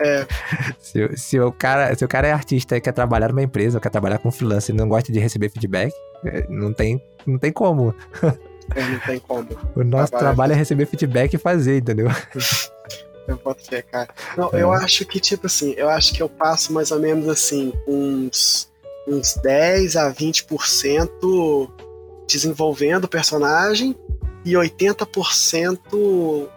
É. Se, o- se, o cara, se o cara é artista e quer trabalhar numa empresa, quer trabalhar com freelancer e não gosta de receber feedback, é, não tem, não tem como. Não tem como. O nosso Trabalhar- trabalho é receber feedback e fazer, entendeu? Eu fé, cara. Não, É. eu acho que, tipo assim, eu acho que eu passo mais ou menos assim, uns, uns 10 a 20% desenvolvendo o personagem e 80%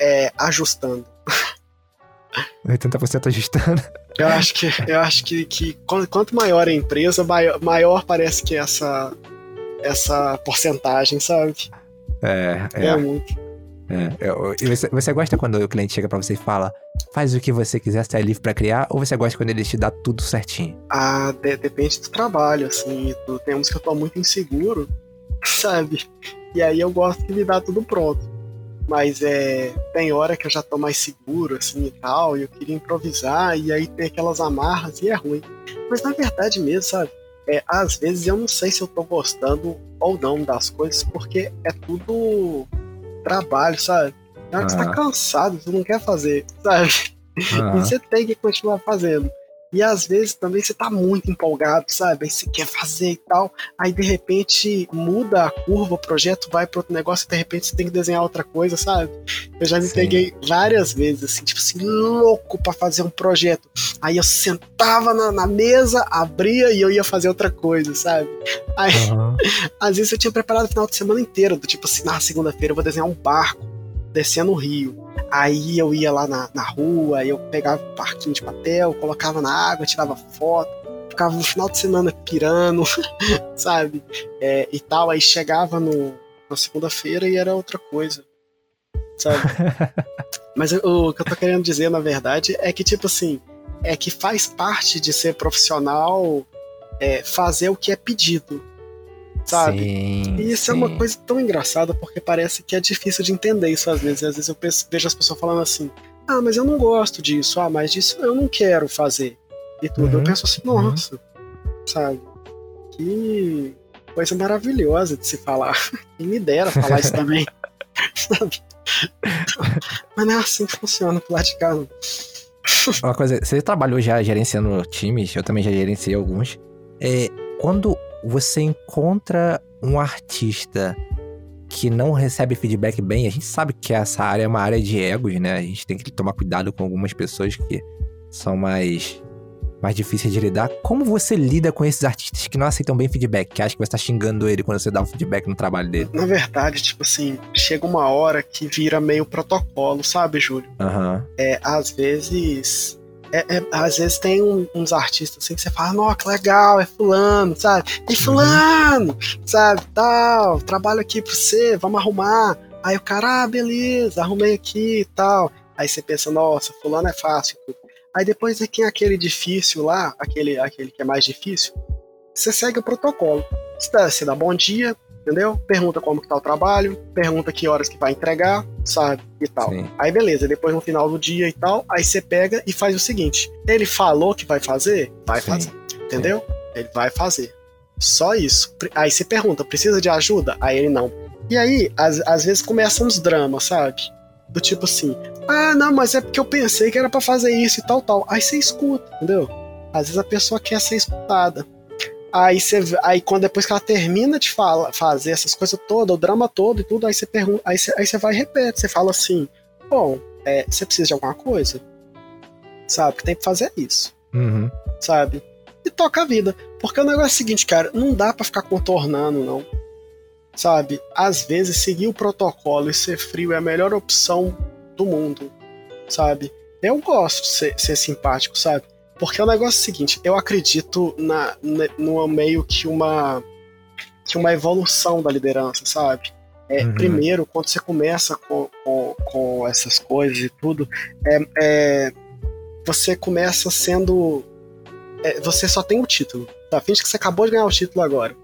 é, ajustando. 80% ajustando. Eu acho que, eu acho que, que quan- quanto maior a empresa, maior, maior parece que essa, essa porcentagem, sabe? É, É, é. muito. É. E você, gosta quando o cliente chega pra você e fala, faz o que você quiser, você é livre pra criar, ou você gosta quando ele te dá tudo certinho? Ah, de- depende do trabalho, assim. Tem uns que eu tô muito inseguro, sabe? E aí eu gosto que me dá tudo pronto. Mas é. Tem hora que eu já tô mais seguro, assim e tal, e eu queria improvisar, e aí tem aquelas amarras e é ruim. Mas na verdade mesmo, sabe? É, às vezes eu não sei se eu tô gostando ou não das coisas, porque é tudo trabalho, sabe? Na hora que você tá Aham. cansado, você não quer fazer, sabe? E Aham. você tem que continuar fazendo. E às vezes também você tá muito empolgado, sabe? Aí você quer fazer e tal. Aí de repente muda a curva, o projeto vai para outro negócio e de repente você tem que desenhar outra coisa, sabe? Eu já me Sim. peguei várias vezes, assim, tipo assim, louco pra fazer um projeto. Aí eu sentava na, na mesa, abria e eu ia fazer outra coisa, sabe? Aí Aham. às vezes eu tinha preparado o final de semana inteiro, do tipo assim, na segunda-feira eu vou desenhar um barco descendo o rio. Aí eu ia lá na, na rua, eu pegava um barquinho de papel, colocava na água, tirava foto, ficava no final de semana pirando, sabe? É, e tal, aí chegava no, na segunda-feira e era outra coisa, sabe? Mas eu- o que eu tô querendo dizer, na verdade, é que, tipo assim, é que faz parte de ser profissional é, fazer o que é pedido, sabe? Sim, E isso é uma sim. coisa tão engraçada porque parece que é difícil de entender isso às vezes. E às vezes eu penso- vejo as pessoas falando assim: ah, mas eu não gosto disso, ah, mas disso eu não quero fazer. E tudo. Eu Uhum, penso assim: uhum. nossa, sabe? Que coisa maravilhosa de se falar. Quem me dera falar isso também. sabe? Mas não é assim que funciona pro lado de cá. não. Uma coisa, você trabalhou já gerenciando times, eu também já gerenciei alguns. É, quando você encontra um artista que não recebe feedback bem, a gente sabe que essa área é uma área de egos, né? A gente tem que tomar cuidado com algumas pessoas que são mais mais difíceis de lidar. Como você lida com esses artistas que não aceitam bem feedback, que acham que você tá xingando ele quando você dá um feedback no trabalho dele? Na verdade, tipo assim, chega uma hora que vira meio protocolo, sabe, Júlio? Aham. é, às vezes. É- é- às vezes tem um- uns artistas assim que você fala, nossa, que legal, é fulano, sabe? E fulano, sabe? Tal, trabalho aqui pra você, vamos arrumar. Aí o cara, ah, beleza, arrumei aqui e tal. Aí você pensa, nossa, fulano é fácil. Aí depois tem aquele difícil lá, aquele, aquele que é mais difícil, você segue o protocolo. Você dá, você dá bom dia, entendeu? Pergunta como que tá o trabalho, pergunta que horas que vai entregar, sabe? E tal. Sim. Aí beleza, depois no final do dia e tal, aí você pega e faz o seguinte: ele falou que vai fazer? Vai Sim. fazer. Entendeu? Ele vai fazer. Só isso. Aí você pergunta: precisa de ajuda? Aí ele não. E aí, às, às vezes começam uns dramas, sabe? Do tipo assim: ah, não, mas é porque eu pensei que era pra fazer isso e tal, tal. Aí você escuta, entendeu? Às vezes a pessoa quer ser escutada. Aí você, aí quando depois que ela termina de fala, fazer essas coisas todas, o drama todo e tudo, aí você pergunta, aí você, aí você vai e repete, você fala assim: bom, é, você precisa de alguma coisa? Sabe? Que tem que fazer isso, Uhum. sabe? E toca a vida. Porque o negócio é o seguinte, cara, não dá pra ficar contornando, não. Sabe? Às vezes seguir o protocolo e ser frio é a melhor opção do mundo, sabe? Eu gosto de ser, ser simpático, sabe? Porque o negócio é o seguinte, eu acredito na, na, no meio que uma, que uma evolução da liderança, sabe? É, uhum. Primeiro, quando você começa com, com, com essas coisas e tudo, é, é, você começa sendo. É, você só tem o título. Tá? Finge que você acabou de ganhar o título agora.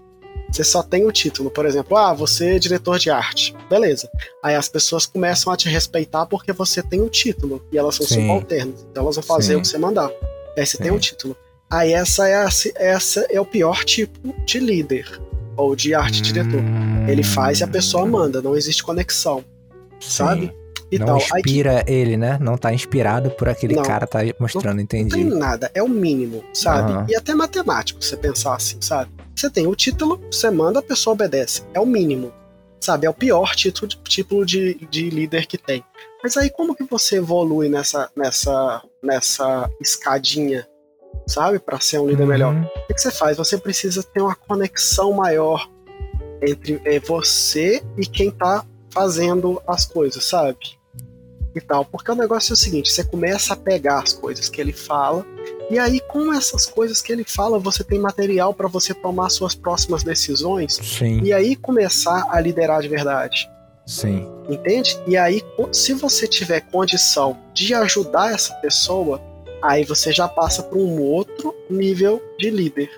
Você só tem o título, por exemplo, ah, você é diretor de arte. Beleza. Aí as pessoas começam a te respeitar porque você tem o título. E elas são Sim. subalternas. Então elas vão fazer Sim. o que você mandar. Você Sim. tem o título. Aí essa é, a, essa é o pior tipo de líder. Ou de arte hum... diretor. Ele faz e a pessoa manda. Não existe conexão. Sabe? E não tal. inspira Aí, ele, né? Não tá inspirado por aquele não, cara tá mostrando, entendi. Não tem nada, é o mínimo, sabe? Uhum. E até matemático, você pensar assim, sabe? Você tem o título, você manda, a pessoa obedece. É o mínimo. Sabe? É o pior título, título de, de líder que tem. Mas aí como que você evolui nessa, nessa, nessa escadinha, sabe? para ser um líder uhum. melhor? O que, que, você faz? Você precisa ter uma conexão maior entre é, você e quem tá fazendo as coisas, sabe? E tal. Porque o negócio é o seguinte: você começa a pegar as coisas que ele fala e aí, com essas coisas que ele fala, você tem material para você tomar suas próximas decisões Sim. e aí começar a liderar de verdade. Sim. Entende? E aí, se você tiver condição de ajudar essa pessoa, aí você já passa para um outro nível de líder.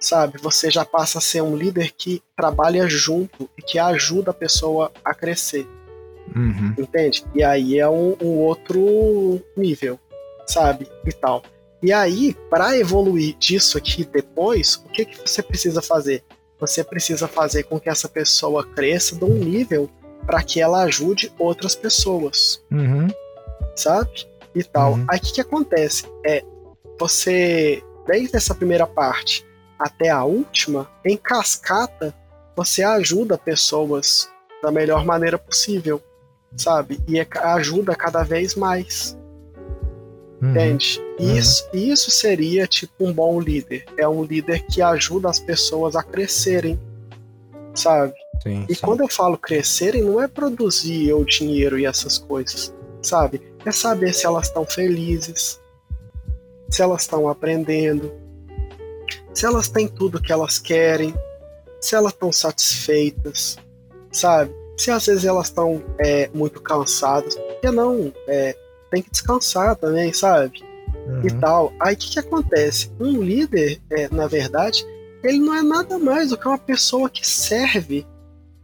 Sabe? Você já passa a ser um líder que trabalha junto e que ajuda a pessoa a crescer. Uhum. Entende? E aí é um, um outro nível, sabe? E tal. E aí, para evoluir disso aqui depois, o que, que você precisa fazer? Você precisa fazer com que essa pessoa cresça de um nível para que ela ajude outras pessoas. Uhum. Sabe? E tal. Uhum. Aí o que, que acontece? É você, desde essa primeira parte até a última, em cascata, você ajuda pessoas da melhor maneira possível, sabe? E é ajuda cada vez mais. Uhum. Entende? Uhum. Isso, isso seria tipo um bom líder. É um líder que ajuda as pessoas a crescerem, sabe? Sim, e sim. quando eu falo crescerem, não é produzir o dinheiro e essas coisas, sabe? É saber se elas estão felizes, se elas estão aprendendo, se elas têm tudo que elas querem, se elas estão satisfeitas, sabe? Se às vezes elas estão é, muito cansadas, porque não é, tem que descansar também, sabe? Uhum. E tal. Aí o que, que acontece? Um líder, é, na verdade, ele não é nada mais do que uma pessoa que serve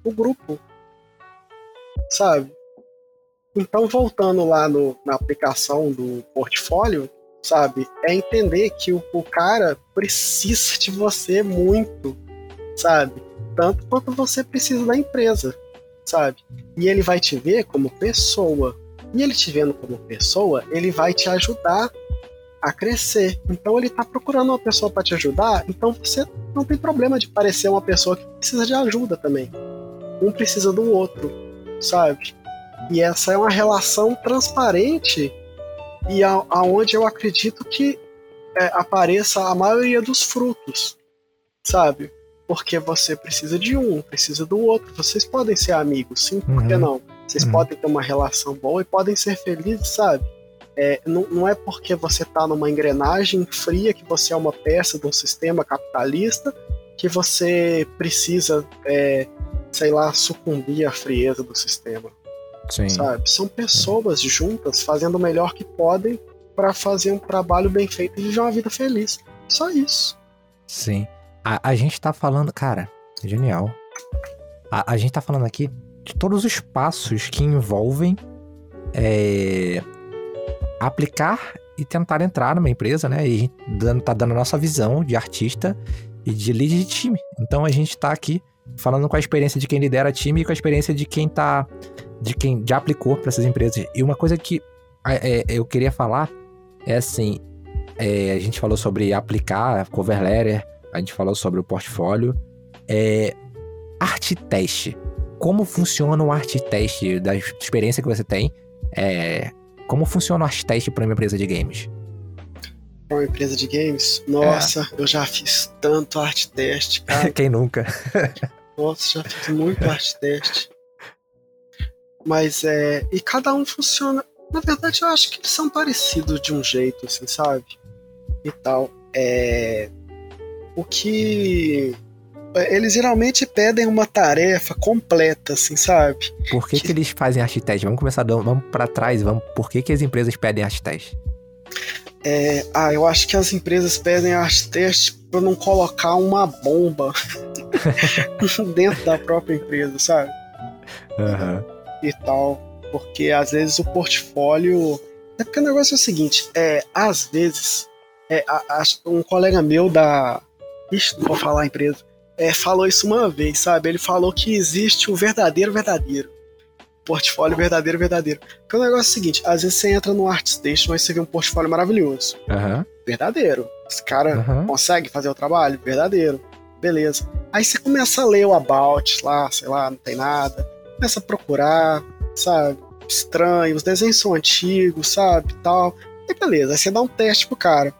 o grupo, sabe? Então, voltando lá no, na aplicação do portfólio, sabe? É entender que o, o cara precisa de você muito, sabe? Tanto quanto você precisa da empresa, sabe? E ele vai te ver como pessoa, e ele te vendo como pessoa, ele vai te ajudar a crescer. Então ele está procurando uma pessoa para te ajudar, então você não tem problema de parecer uma pessoa que precisa de ajuda também. Um precisa do outro, sabe? E essa é uma relação transparente e a, aonde eu acredito que é, apareça a maioria dos frutos, sabe? Porque você precisa de um, precisa do outro. Vocês podem ser amigos, sim, por que uhum. não? Vocês uhum. podem ter uma relação boa e podem ser felizes, sabe? É, não, não, é porque você está numa engrenagem fria que você é uma peça de um sistema capitalista que você precisa, é, sei lá, sucumbir à frieza do sistema. Sim. Sabe? São pessoas juntas fazendo o melhor que podem para fazer um trabalho bem feito e viver uma vida feliz. Só isso. Sim. A, a gente tá falando, cara, genial. A, a gente tá falando aqui de todos os passos que envolvem é, aplicar e tentar entrar numa empresa, né? E a gente tá dando a nossa visão de artista e de líder de time. Então a gente tá aqui falando com a experiência de quem lidera time e com a experiência de quem tá. de quem já aplicou para essas empresas. E uma coisa que é, é, eu queria falar é assim: é, a gente falou sobre aplicar cover letter, a gente falou sobre o portfólio. É, arte teste como funciona o art teste, da experiência que você tem, é, como funciona o art teste para uma empresa de games? Para uma empresa de games? Nossa, é. eu já fiz tanto art teste, cara. Quem nunca? Nossa, já fiz muito art teste. Mas é. E cada um funciona. Na verdade, eu acho que eles são parecidos de um jeito, assim, sabe? e tal. É, o que eles geralmente pedem uma tarefa completa, assim, sabe? Por que, que... que eles fazem art test? Vamos começar, vamos para trás, vamos. Por que, que as empresas pedem art test? É, ah, eu acho que as empresas pedem art test para não colocar uma bomba dentro da própria empresa, sabe? Uhum. E tal. Porque às vezes o portfólio. É porque o negócio é o seguinte: é, às vezes, é, a, a, um colega meu da. Ixi, não vou falar a empresa. É, falou isso uma vez, sabe? Ele falou que existe o verdadeiro verdadeiro. Portfólio verdadeiro verdadeiro. Porque o negócio é o seguinte: às vezes você entra no ArtStation e você vê um portfólio maravilhoso. Uhum. Verdadeiro. Esse cara uhum. consegue fazer o trabalho? Verdadeiro. Beleza. Aí você começa a ler o About lá, sei lá, não tem nada. Começa a procurar, sabe? Estranho, os desenhos são antigos, sabe? Tal. E beleza, aí você dá um teste pro cara.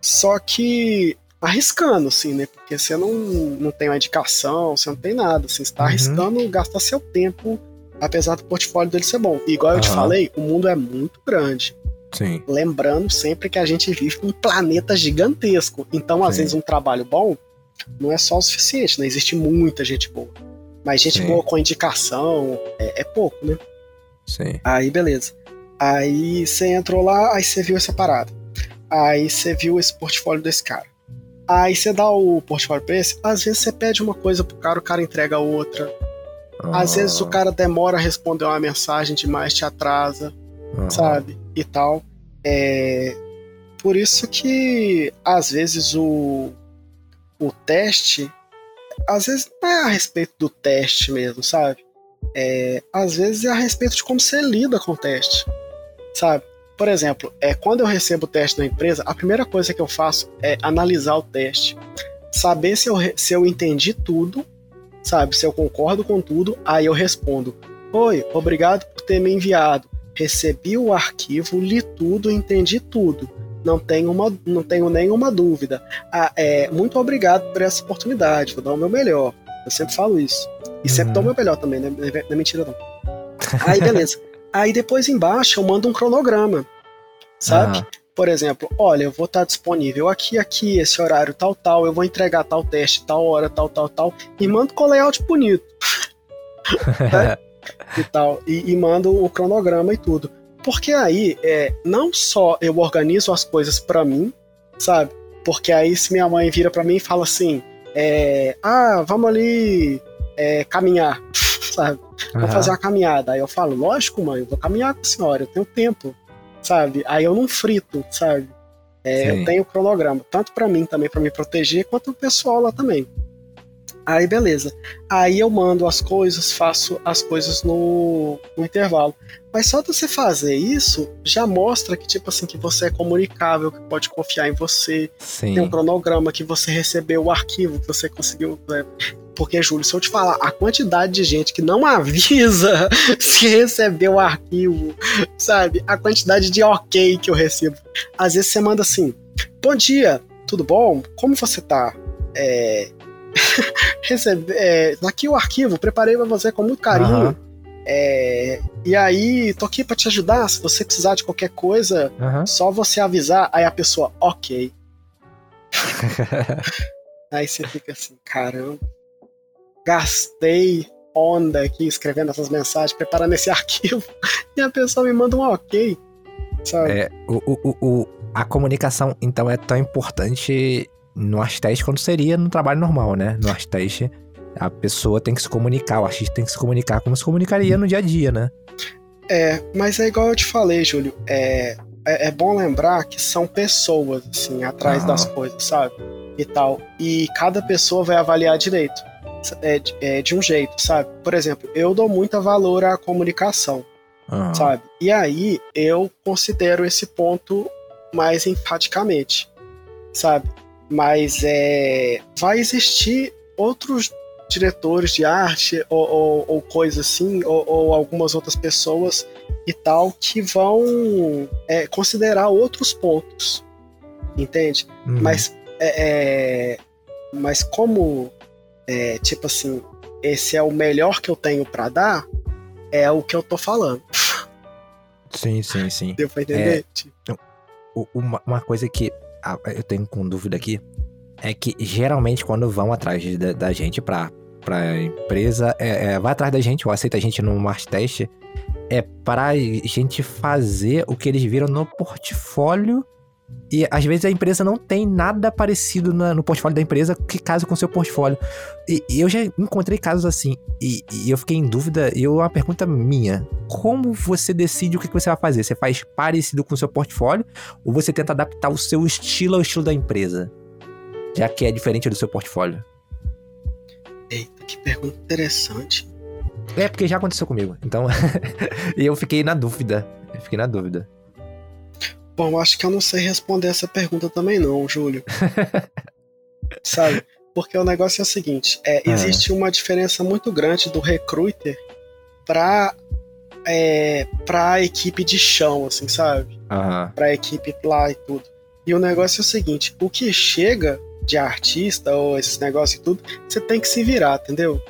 Só que arriscando, assim, né? Porque você não, não tem uma indicação, você não tem nada, assim, você tá uhum. arriscando gastar seu tempo, apesar do portfólio dele ser bom. E igual uhum. eu te falei, o mundo é muito grande. Sim. Lembrando sempre que a gente vive num planeta gigantesco. Então, às Sim. vezes, um trabalho bom não é só o suficiente, né? Existe muita gente boa. Mas gente Sim. boa com indicação é, é pouco, né? Sim. Aí, beleza. Aí você entrou lá, aí você viu essa parada. Aí você viu esse portfólio desse cara. Aí você dá o portfólio pra esse, às vezes você pede uma coisa pro cara, o cara entrega outra. Ah. Às vezes o cara demora a responder uma mensagem demais, te atrasa, ah. sabe? E tal. É... Por isso que, às vezes, o, o teste, às vezes não é a respeito do teste mesmo, sabe? É, às vezes é a respeito de como você lida com o teste, sabe? Por exemplo, é, quando eu recebo o teste da empresa, a primeira coisa que eu faço é analisar o teste, saber se eu, se eu entendi tudo, sabe? Se eu concordo com tudo, aí eu respondo: Oi, obrigado por ter me enviado. Recebi o arquivo, li tudo, entendi tudo não tenho, uma, não tenho nenhuma dúvida. Ah, é, muito obrigado por essa oportunidade, vou dar o meu melhor. Eu sempre falo isso. E sempre uhum. dou o meu melhor também, né? não é mentira não. Aí beleza. Aí depois embaixo eu mando um cronograma, sabe? Uhum. Por exemplo, olha, eu vou estar disponível aqui, aqui, esse horário tal, tal, eu vou entregar tal teste, tal hora, tal, tal, tal, e mando com layout bonito. né? e tal. E, e mando o cronograma e tudo. Porque aí, é, não só eu organizo as coisas para mim, sabe? Porque aí se minha mãe vira para mim e fala assim, é, ah, vamos ali é, caminhar, sabe? Vou fazer uma caminhada. Aí eu falo, lógico, mãe, eu vou caminhar com a senhora, eu tenho tempo, sabe? Aí eu não frito, sabe? É, eu tenho cronograma, tanto para mim também, para me proteger, quanto o pessoal lá também. Aí beleza. Aí eu mando as coisas, faço as coisas no, no intervalo. Mas só de você fazer isso já mostra que, tipo assim, que você é comunicável, que pode confiar em você. Sim. Tem um cronograma que você recebeu o arquivo, que você conseguiu. Né? Porque, Júlio, se eu te falar, a quantidade de gente que não avisa se recebeu o arquivo, sabe? A quantidade de ok que eu recebo. Às vezes você manda assim: Bom dia, tudo bom? Como você tá? É, receber. É, aqui o arquivo, preparei para você com muito carinho. Uhum. É, e aí, tô aqui para te ajudar. Se você precisar de qualquer coisa, uhum. só você avisar. Aí a pessoa, ok. aí você fica assim, caramba. Gastei onda aqui escrevendo essas mensagens, preparando esse arquivo, e a pessoa me manda um ok. Sabe? É, o, o, o, a comunicação, então, é tão importante no artista quando seria no trabalho normal, né? No artista, a pessoa tem que se comunicar, o artista tem que se comunicar como se comunicaria no dia a dia, né? É, mas é igual eu te falei, Júlio. É, é, é bom lembrar que são pessoas, assim, atrás ah. das coisas, sabe? E tal. E cada pessoa vai avaliar direito. É, é, de um jeito, sabe? Por exemplo, eu dou muito valor à comunicação, ah. sabe? E aí eu considero esse ponto mais enfaticamente, sabe? Mas é, vai existir outros diretores de arte ou, ou, ou coisa assim, ou, ou, algumas outras pessoas e tal, que vão é, considerar outros pontos, entende? Uhum. Mas, é, é, mas como, é, tipo assim, esse é o melhor que eu tenho para dar, é o que eu tô falando. Sim, sim, sim. Deu pra entender? Uma, uma coisa que eu tenho com dúvida aqui é que geralmente quando vão atrás da, da gente pra, pra empresa, é, é, vai atrás da gente ou aceita a gente no Mars Test, é pra gente fazer o que eles viram no portfólio e às vezes a empresa não tem nada parecido na, no portfólio da empresa que casa com o seu portfólio. E, e eu já encontrei casos assim. E, e, eu fiquei em dúvida. E uma pergunta minha: como você decide o que, que você vai fazer? Você faz parecido com o seu portfólio? Ou você tenta adaptar o seu estilo ao estilo da empresa? Já que é diferente do seu portfólio. Eita, que pergunta interessante. É, porque já aconteceu comigo. Então, eu fiquei na dúvida. Eu fiquei na dúvida. Bom, acho que eu não sei responder essa pergunta também não, Júlio. Sabe? Porque o negócio é o seguinte, é, ah. existe uma diferença muito grande do recruiter para é, pra equipe de chão, assim, sabe? Uhum. Pra equipe lá e tudo. E o negócio é o seguinte, o que chega de artista ou esses negócios e tudo, você tem que se virar, entendeu?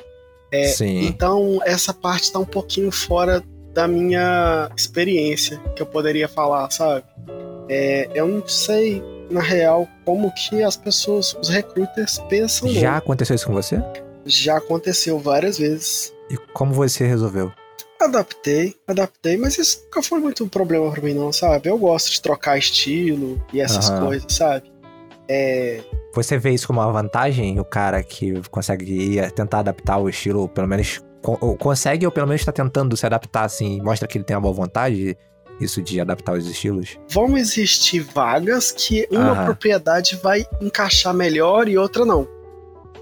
É, Sim. Então, essa parte tá um pouquinho fora da minha experiência que eu poderia falar, sabe? É, eu não sei, na real, como que as pessoas, os recruiters pensam. Já não. aconteceu isso com você? Já aconteceu várias vezes. E como você resolveu? Adaptei, adaptei, mas isso nunca foi muito um problema pra mim, não, sabe? Eu gosto de trocar estilo e essas uhum. coisas, sabe? É... Você vê isso como uma vantagem? O cara que consegue tentar adaptar o estilo, pelo menos consegue ou pelo menos está tentando se adaptar assim, mostra que ele tem uma boa vontade isso de adaptar os estilos? Vão existir vagas que uma propriedade vai encaixar melhor e outra não.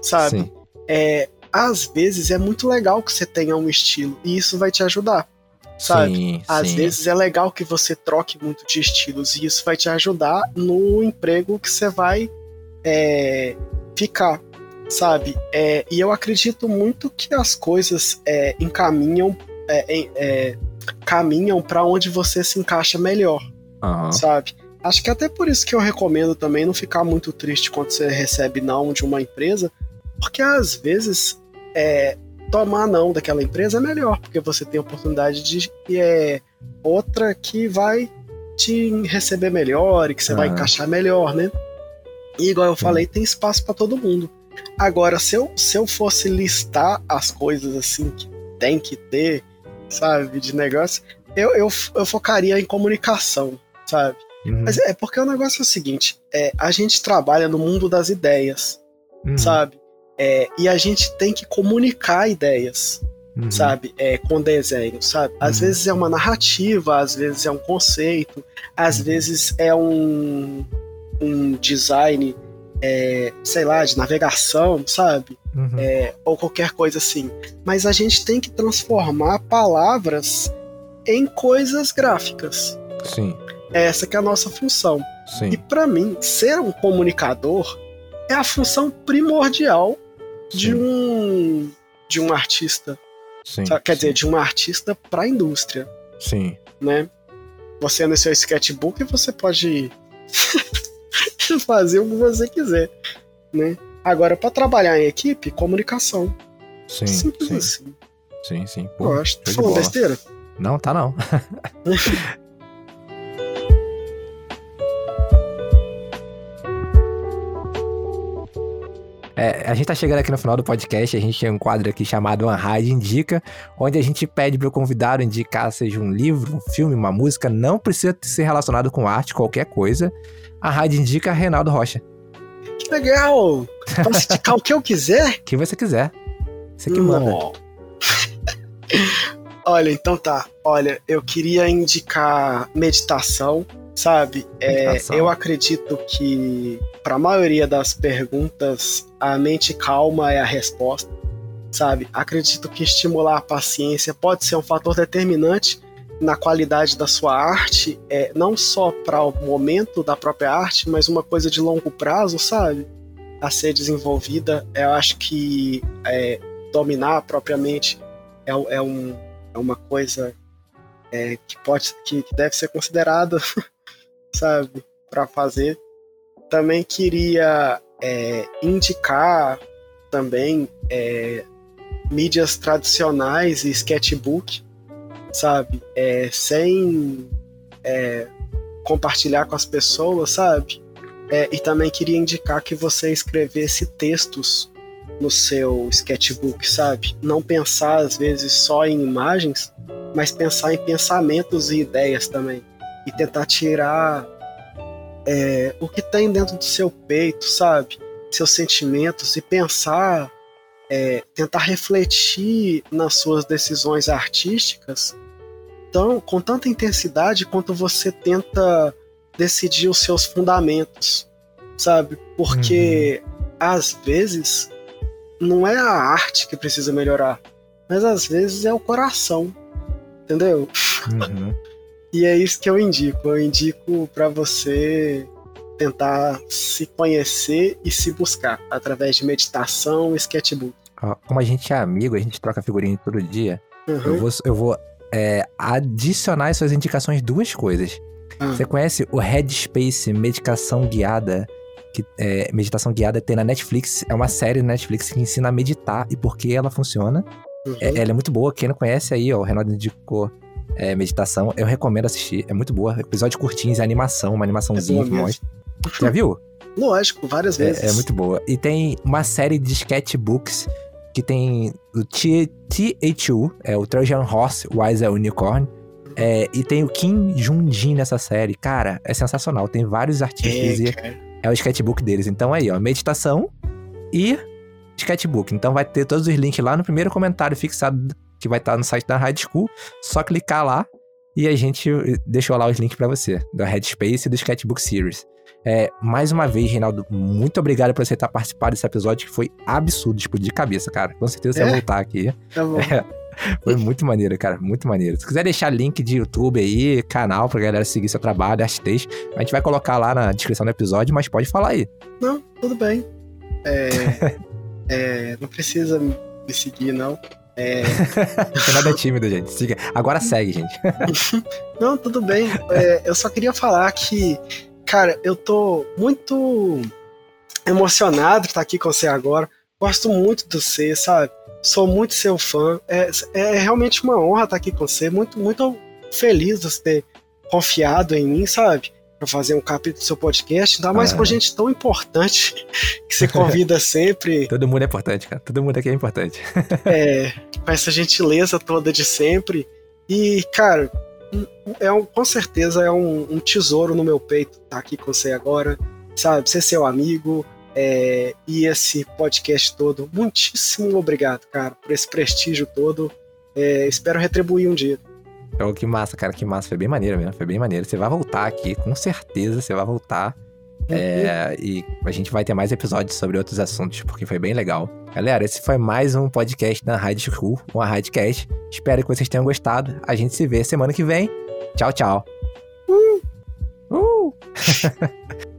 Sabe? Sim. É, às vezes é muito legal que você tenha um estilo e isso vai te ajudar. Sabe? Sim, às sim. vezes é legal que você troque muito de estilos e isso vai te ajudar no emprego que você vai é, ficar sabe? É, e eu acredito muito que as coisas é, encaminham, é, é caminham para onde você se encaixa melhor, uhum. sabe? Acho que até por isso que eu recomendo também não ficar muito triste quando você recebe não de uma empresa, porque às vezes é, tomar não daquela empresa é melhor, porque você tem a oportunidade de é, outra que vai te receber melhor e que você uhum. vai encaixar melhor, né? E igual eu falei, tem espaço para todo mundo. Agora, se eu, se eu fosse listar as coisas assim que tem que ter, sabe, de negócio, eu, eu, eu focaria em comunicação, sabe? Uhum. Mas é porque o negócio é o seguinte: é, a gente trabalha no mundo das ideias, uhum. sabe? É, e a gente tem que comunicar ideias, uhum. sabe? É, com desenho, sabe? Às uhum. vezes é uma narrativa, às vezes é um conceito, às uhum. vezes é um, um design é, sei lá, de navegação, sabe? Uhum. É, ou qualquer coisa assim. Mas a gente tem que transformar palavras em coisas gráficas. Sim. Essa que é a nossa função. Sim. E para mim, ser um comunicador é a função primordial Sim. de um de um artista. Sim. Quer dizer, de um artista para a indústria. Sim. Né? Você no seu sketchbook você pode fazer o que você quiser, né? Agora, para trabalhar em equipe, comunicação. Sim, Simples sim. assim. Sim, sim. Pô, Eu acho. Tô falando besteira? Não, tá não. É, a gente tá chegando aqui no final do podcast, a gente tem um quadro aqui chamado One Ride Indica, onde a gente pede pro convidado indicar seja um livro, um filme, uma música, não precisa ser relacionado com arte, qualquer coisa. A rádio indica Reinaldo Rocha. Que legal! Posso indicar o que eu quiser? O que você quiser. Você que manda. Olha, então tá. Olha, eu queria indicar meditação, sabe? É, eu acredito que para a maioria das perguntas a mente calma é a resposta, sabe? Acredito que estimular a paciência pode ser um fator determinante na qualidade da sua arte, é, não só para o momento da própria arte, mas uma coisa de longo prazo, sabe? A ser desenvolvida. Eu acho que é, dominar propriamente é, é, um, é uma coisa é, que pode que, que deve ser considerada, sabe, para fazer. Também queria é, indicar também é, mídias tradicionais e sketchbook sabe? É, sem é, compartilhar com as pessoas, sabe? É, e também queria indicar que você escrevesse textos no seu sketchbook, sabe? Não pensar às vezes só em imagens, mas pensar em pensamentos e ideias também. E tentar tirar é, o que tem dentro do seu peito, sabe? Seus sentimentos e pensar, é, tentar refletir nas suas decisões artísticas tão, com tanta intensidade quanto você tenta decidir os seus fundamentos, sabe? Porque uhum. às vezes não é a arte que precisa melhorar, mas às vezes é o coração, entendeu? Uhum. E é isso que eu indico. Eu indico para você tentar se conhecer e se buscar através de meditação e sketchbook. Como a gente é amigo, a gente troca figurinha todo dia. Uhum. Eu vou, eu vou é, adicionar às suas indicações duas coisas. Uhum. Você conhece o Headspace Meditação Guiada? Que, é, meditação guiada tem na Netflix. É uma série na Netflix que ensina a meditar e por que ela funciona. Uhum. É, ela é muito boa. Quem não conhece aí, ó, o Renato indicou é, meditação. Eu recomendo assistir. É muito boa. Episódio curtinhos, é animação, uma animaçãozinha é que mostra. Já viu? Lógico, várias vezes. É, é, muito boa. E tem uma série de sketchbooks que tem o T-H-U, é o Trojan Horse Wise Unicorn. É, e tem o Kim Jun-jin nessa série. Cara, é sensacional. Tem vários artistas é, e é o sketchbook deles. Então aí, ó, meditação e sketchbook. Então vai ter todos os links lá no primeiro comentário fixado que vai estar no site da High School. Só clicar lá e a gente deixou lá os links para você, do Headspace e do Sketchbook Series. É, mais uma vez, Reinaldo, muito obrigado por aceitar participar desse episódio que foi absurdo, explodir de cabeça, cara. Com certeza você é? vai voltar aqui. Tá bom. É, foi muito maneiro, cara, muito maneiro. Se quiser deixar link de YouTube aí, canal pra galera seguir seu trabalho, artistez, a gente vai colocar lá na descrição do episódio, mas pode falar aí. Não, tudo bem. É, é, não precisa me seguir, não. É... nada é tímido, gente. Siga. Agora segue, gente. não, tudo bem. É, eu só queria falar que Cara, eu tô muito emocionado de estar aqui com você agora. Gosto muito do você, sabe? Sou muito seu fã. É, é realmente uma honra estar aqui com você. Muito, muito feliz de você ter confiado em mim, sabe? Para fazer um capítulo do seu podcast. Ainda mais ah. com gente tão importante que você convida sempre. Todo mundo é importante, cara. Todo mundo aqui é importante. é, com essa gentileza toda de sempre. E, cara, é um, com certeza é um, um, tesouro no meu peito estar tá aqui com você agora, sabe? Ser seu amigo é, e esse podcast todo. Muitíssimo obrigado, cara, por esse prestígio todo. É, espero retribuir um dia. Oh, que massa, cara, que massa. Foi bem maneiro mesmo, foi bem maneiro. Você vai voltar aqui, com certeza você vai voltar. Uhum. É, e a gente vai ter mais episódios sobre outros assuntos, porque foi bem legal. Galera, esse foi mais um podcast da Rádio School, uma Radcast. Espero que vocês tenham gostado. A gente se vê semana que vem. Tchau, tchau. Uh! Uh!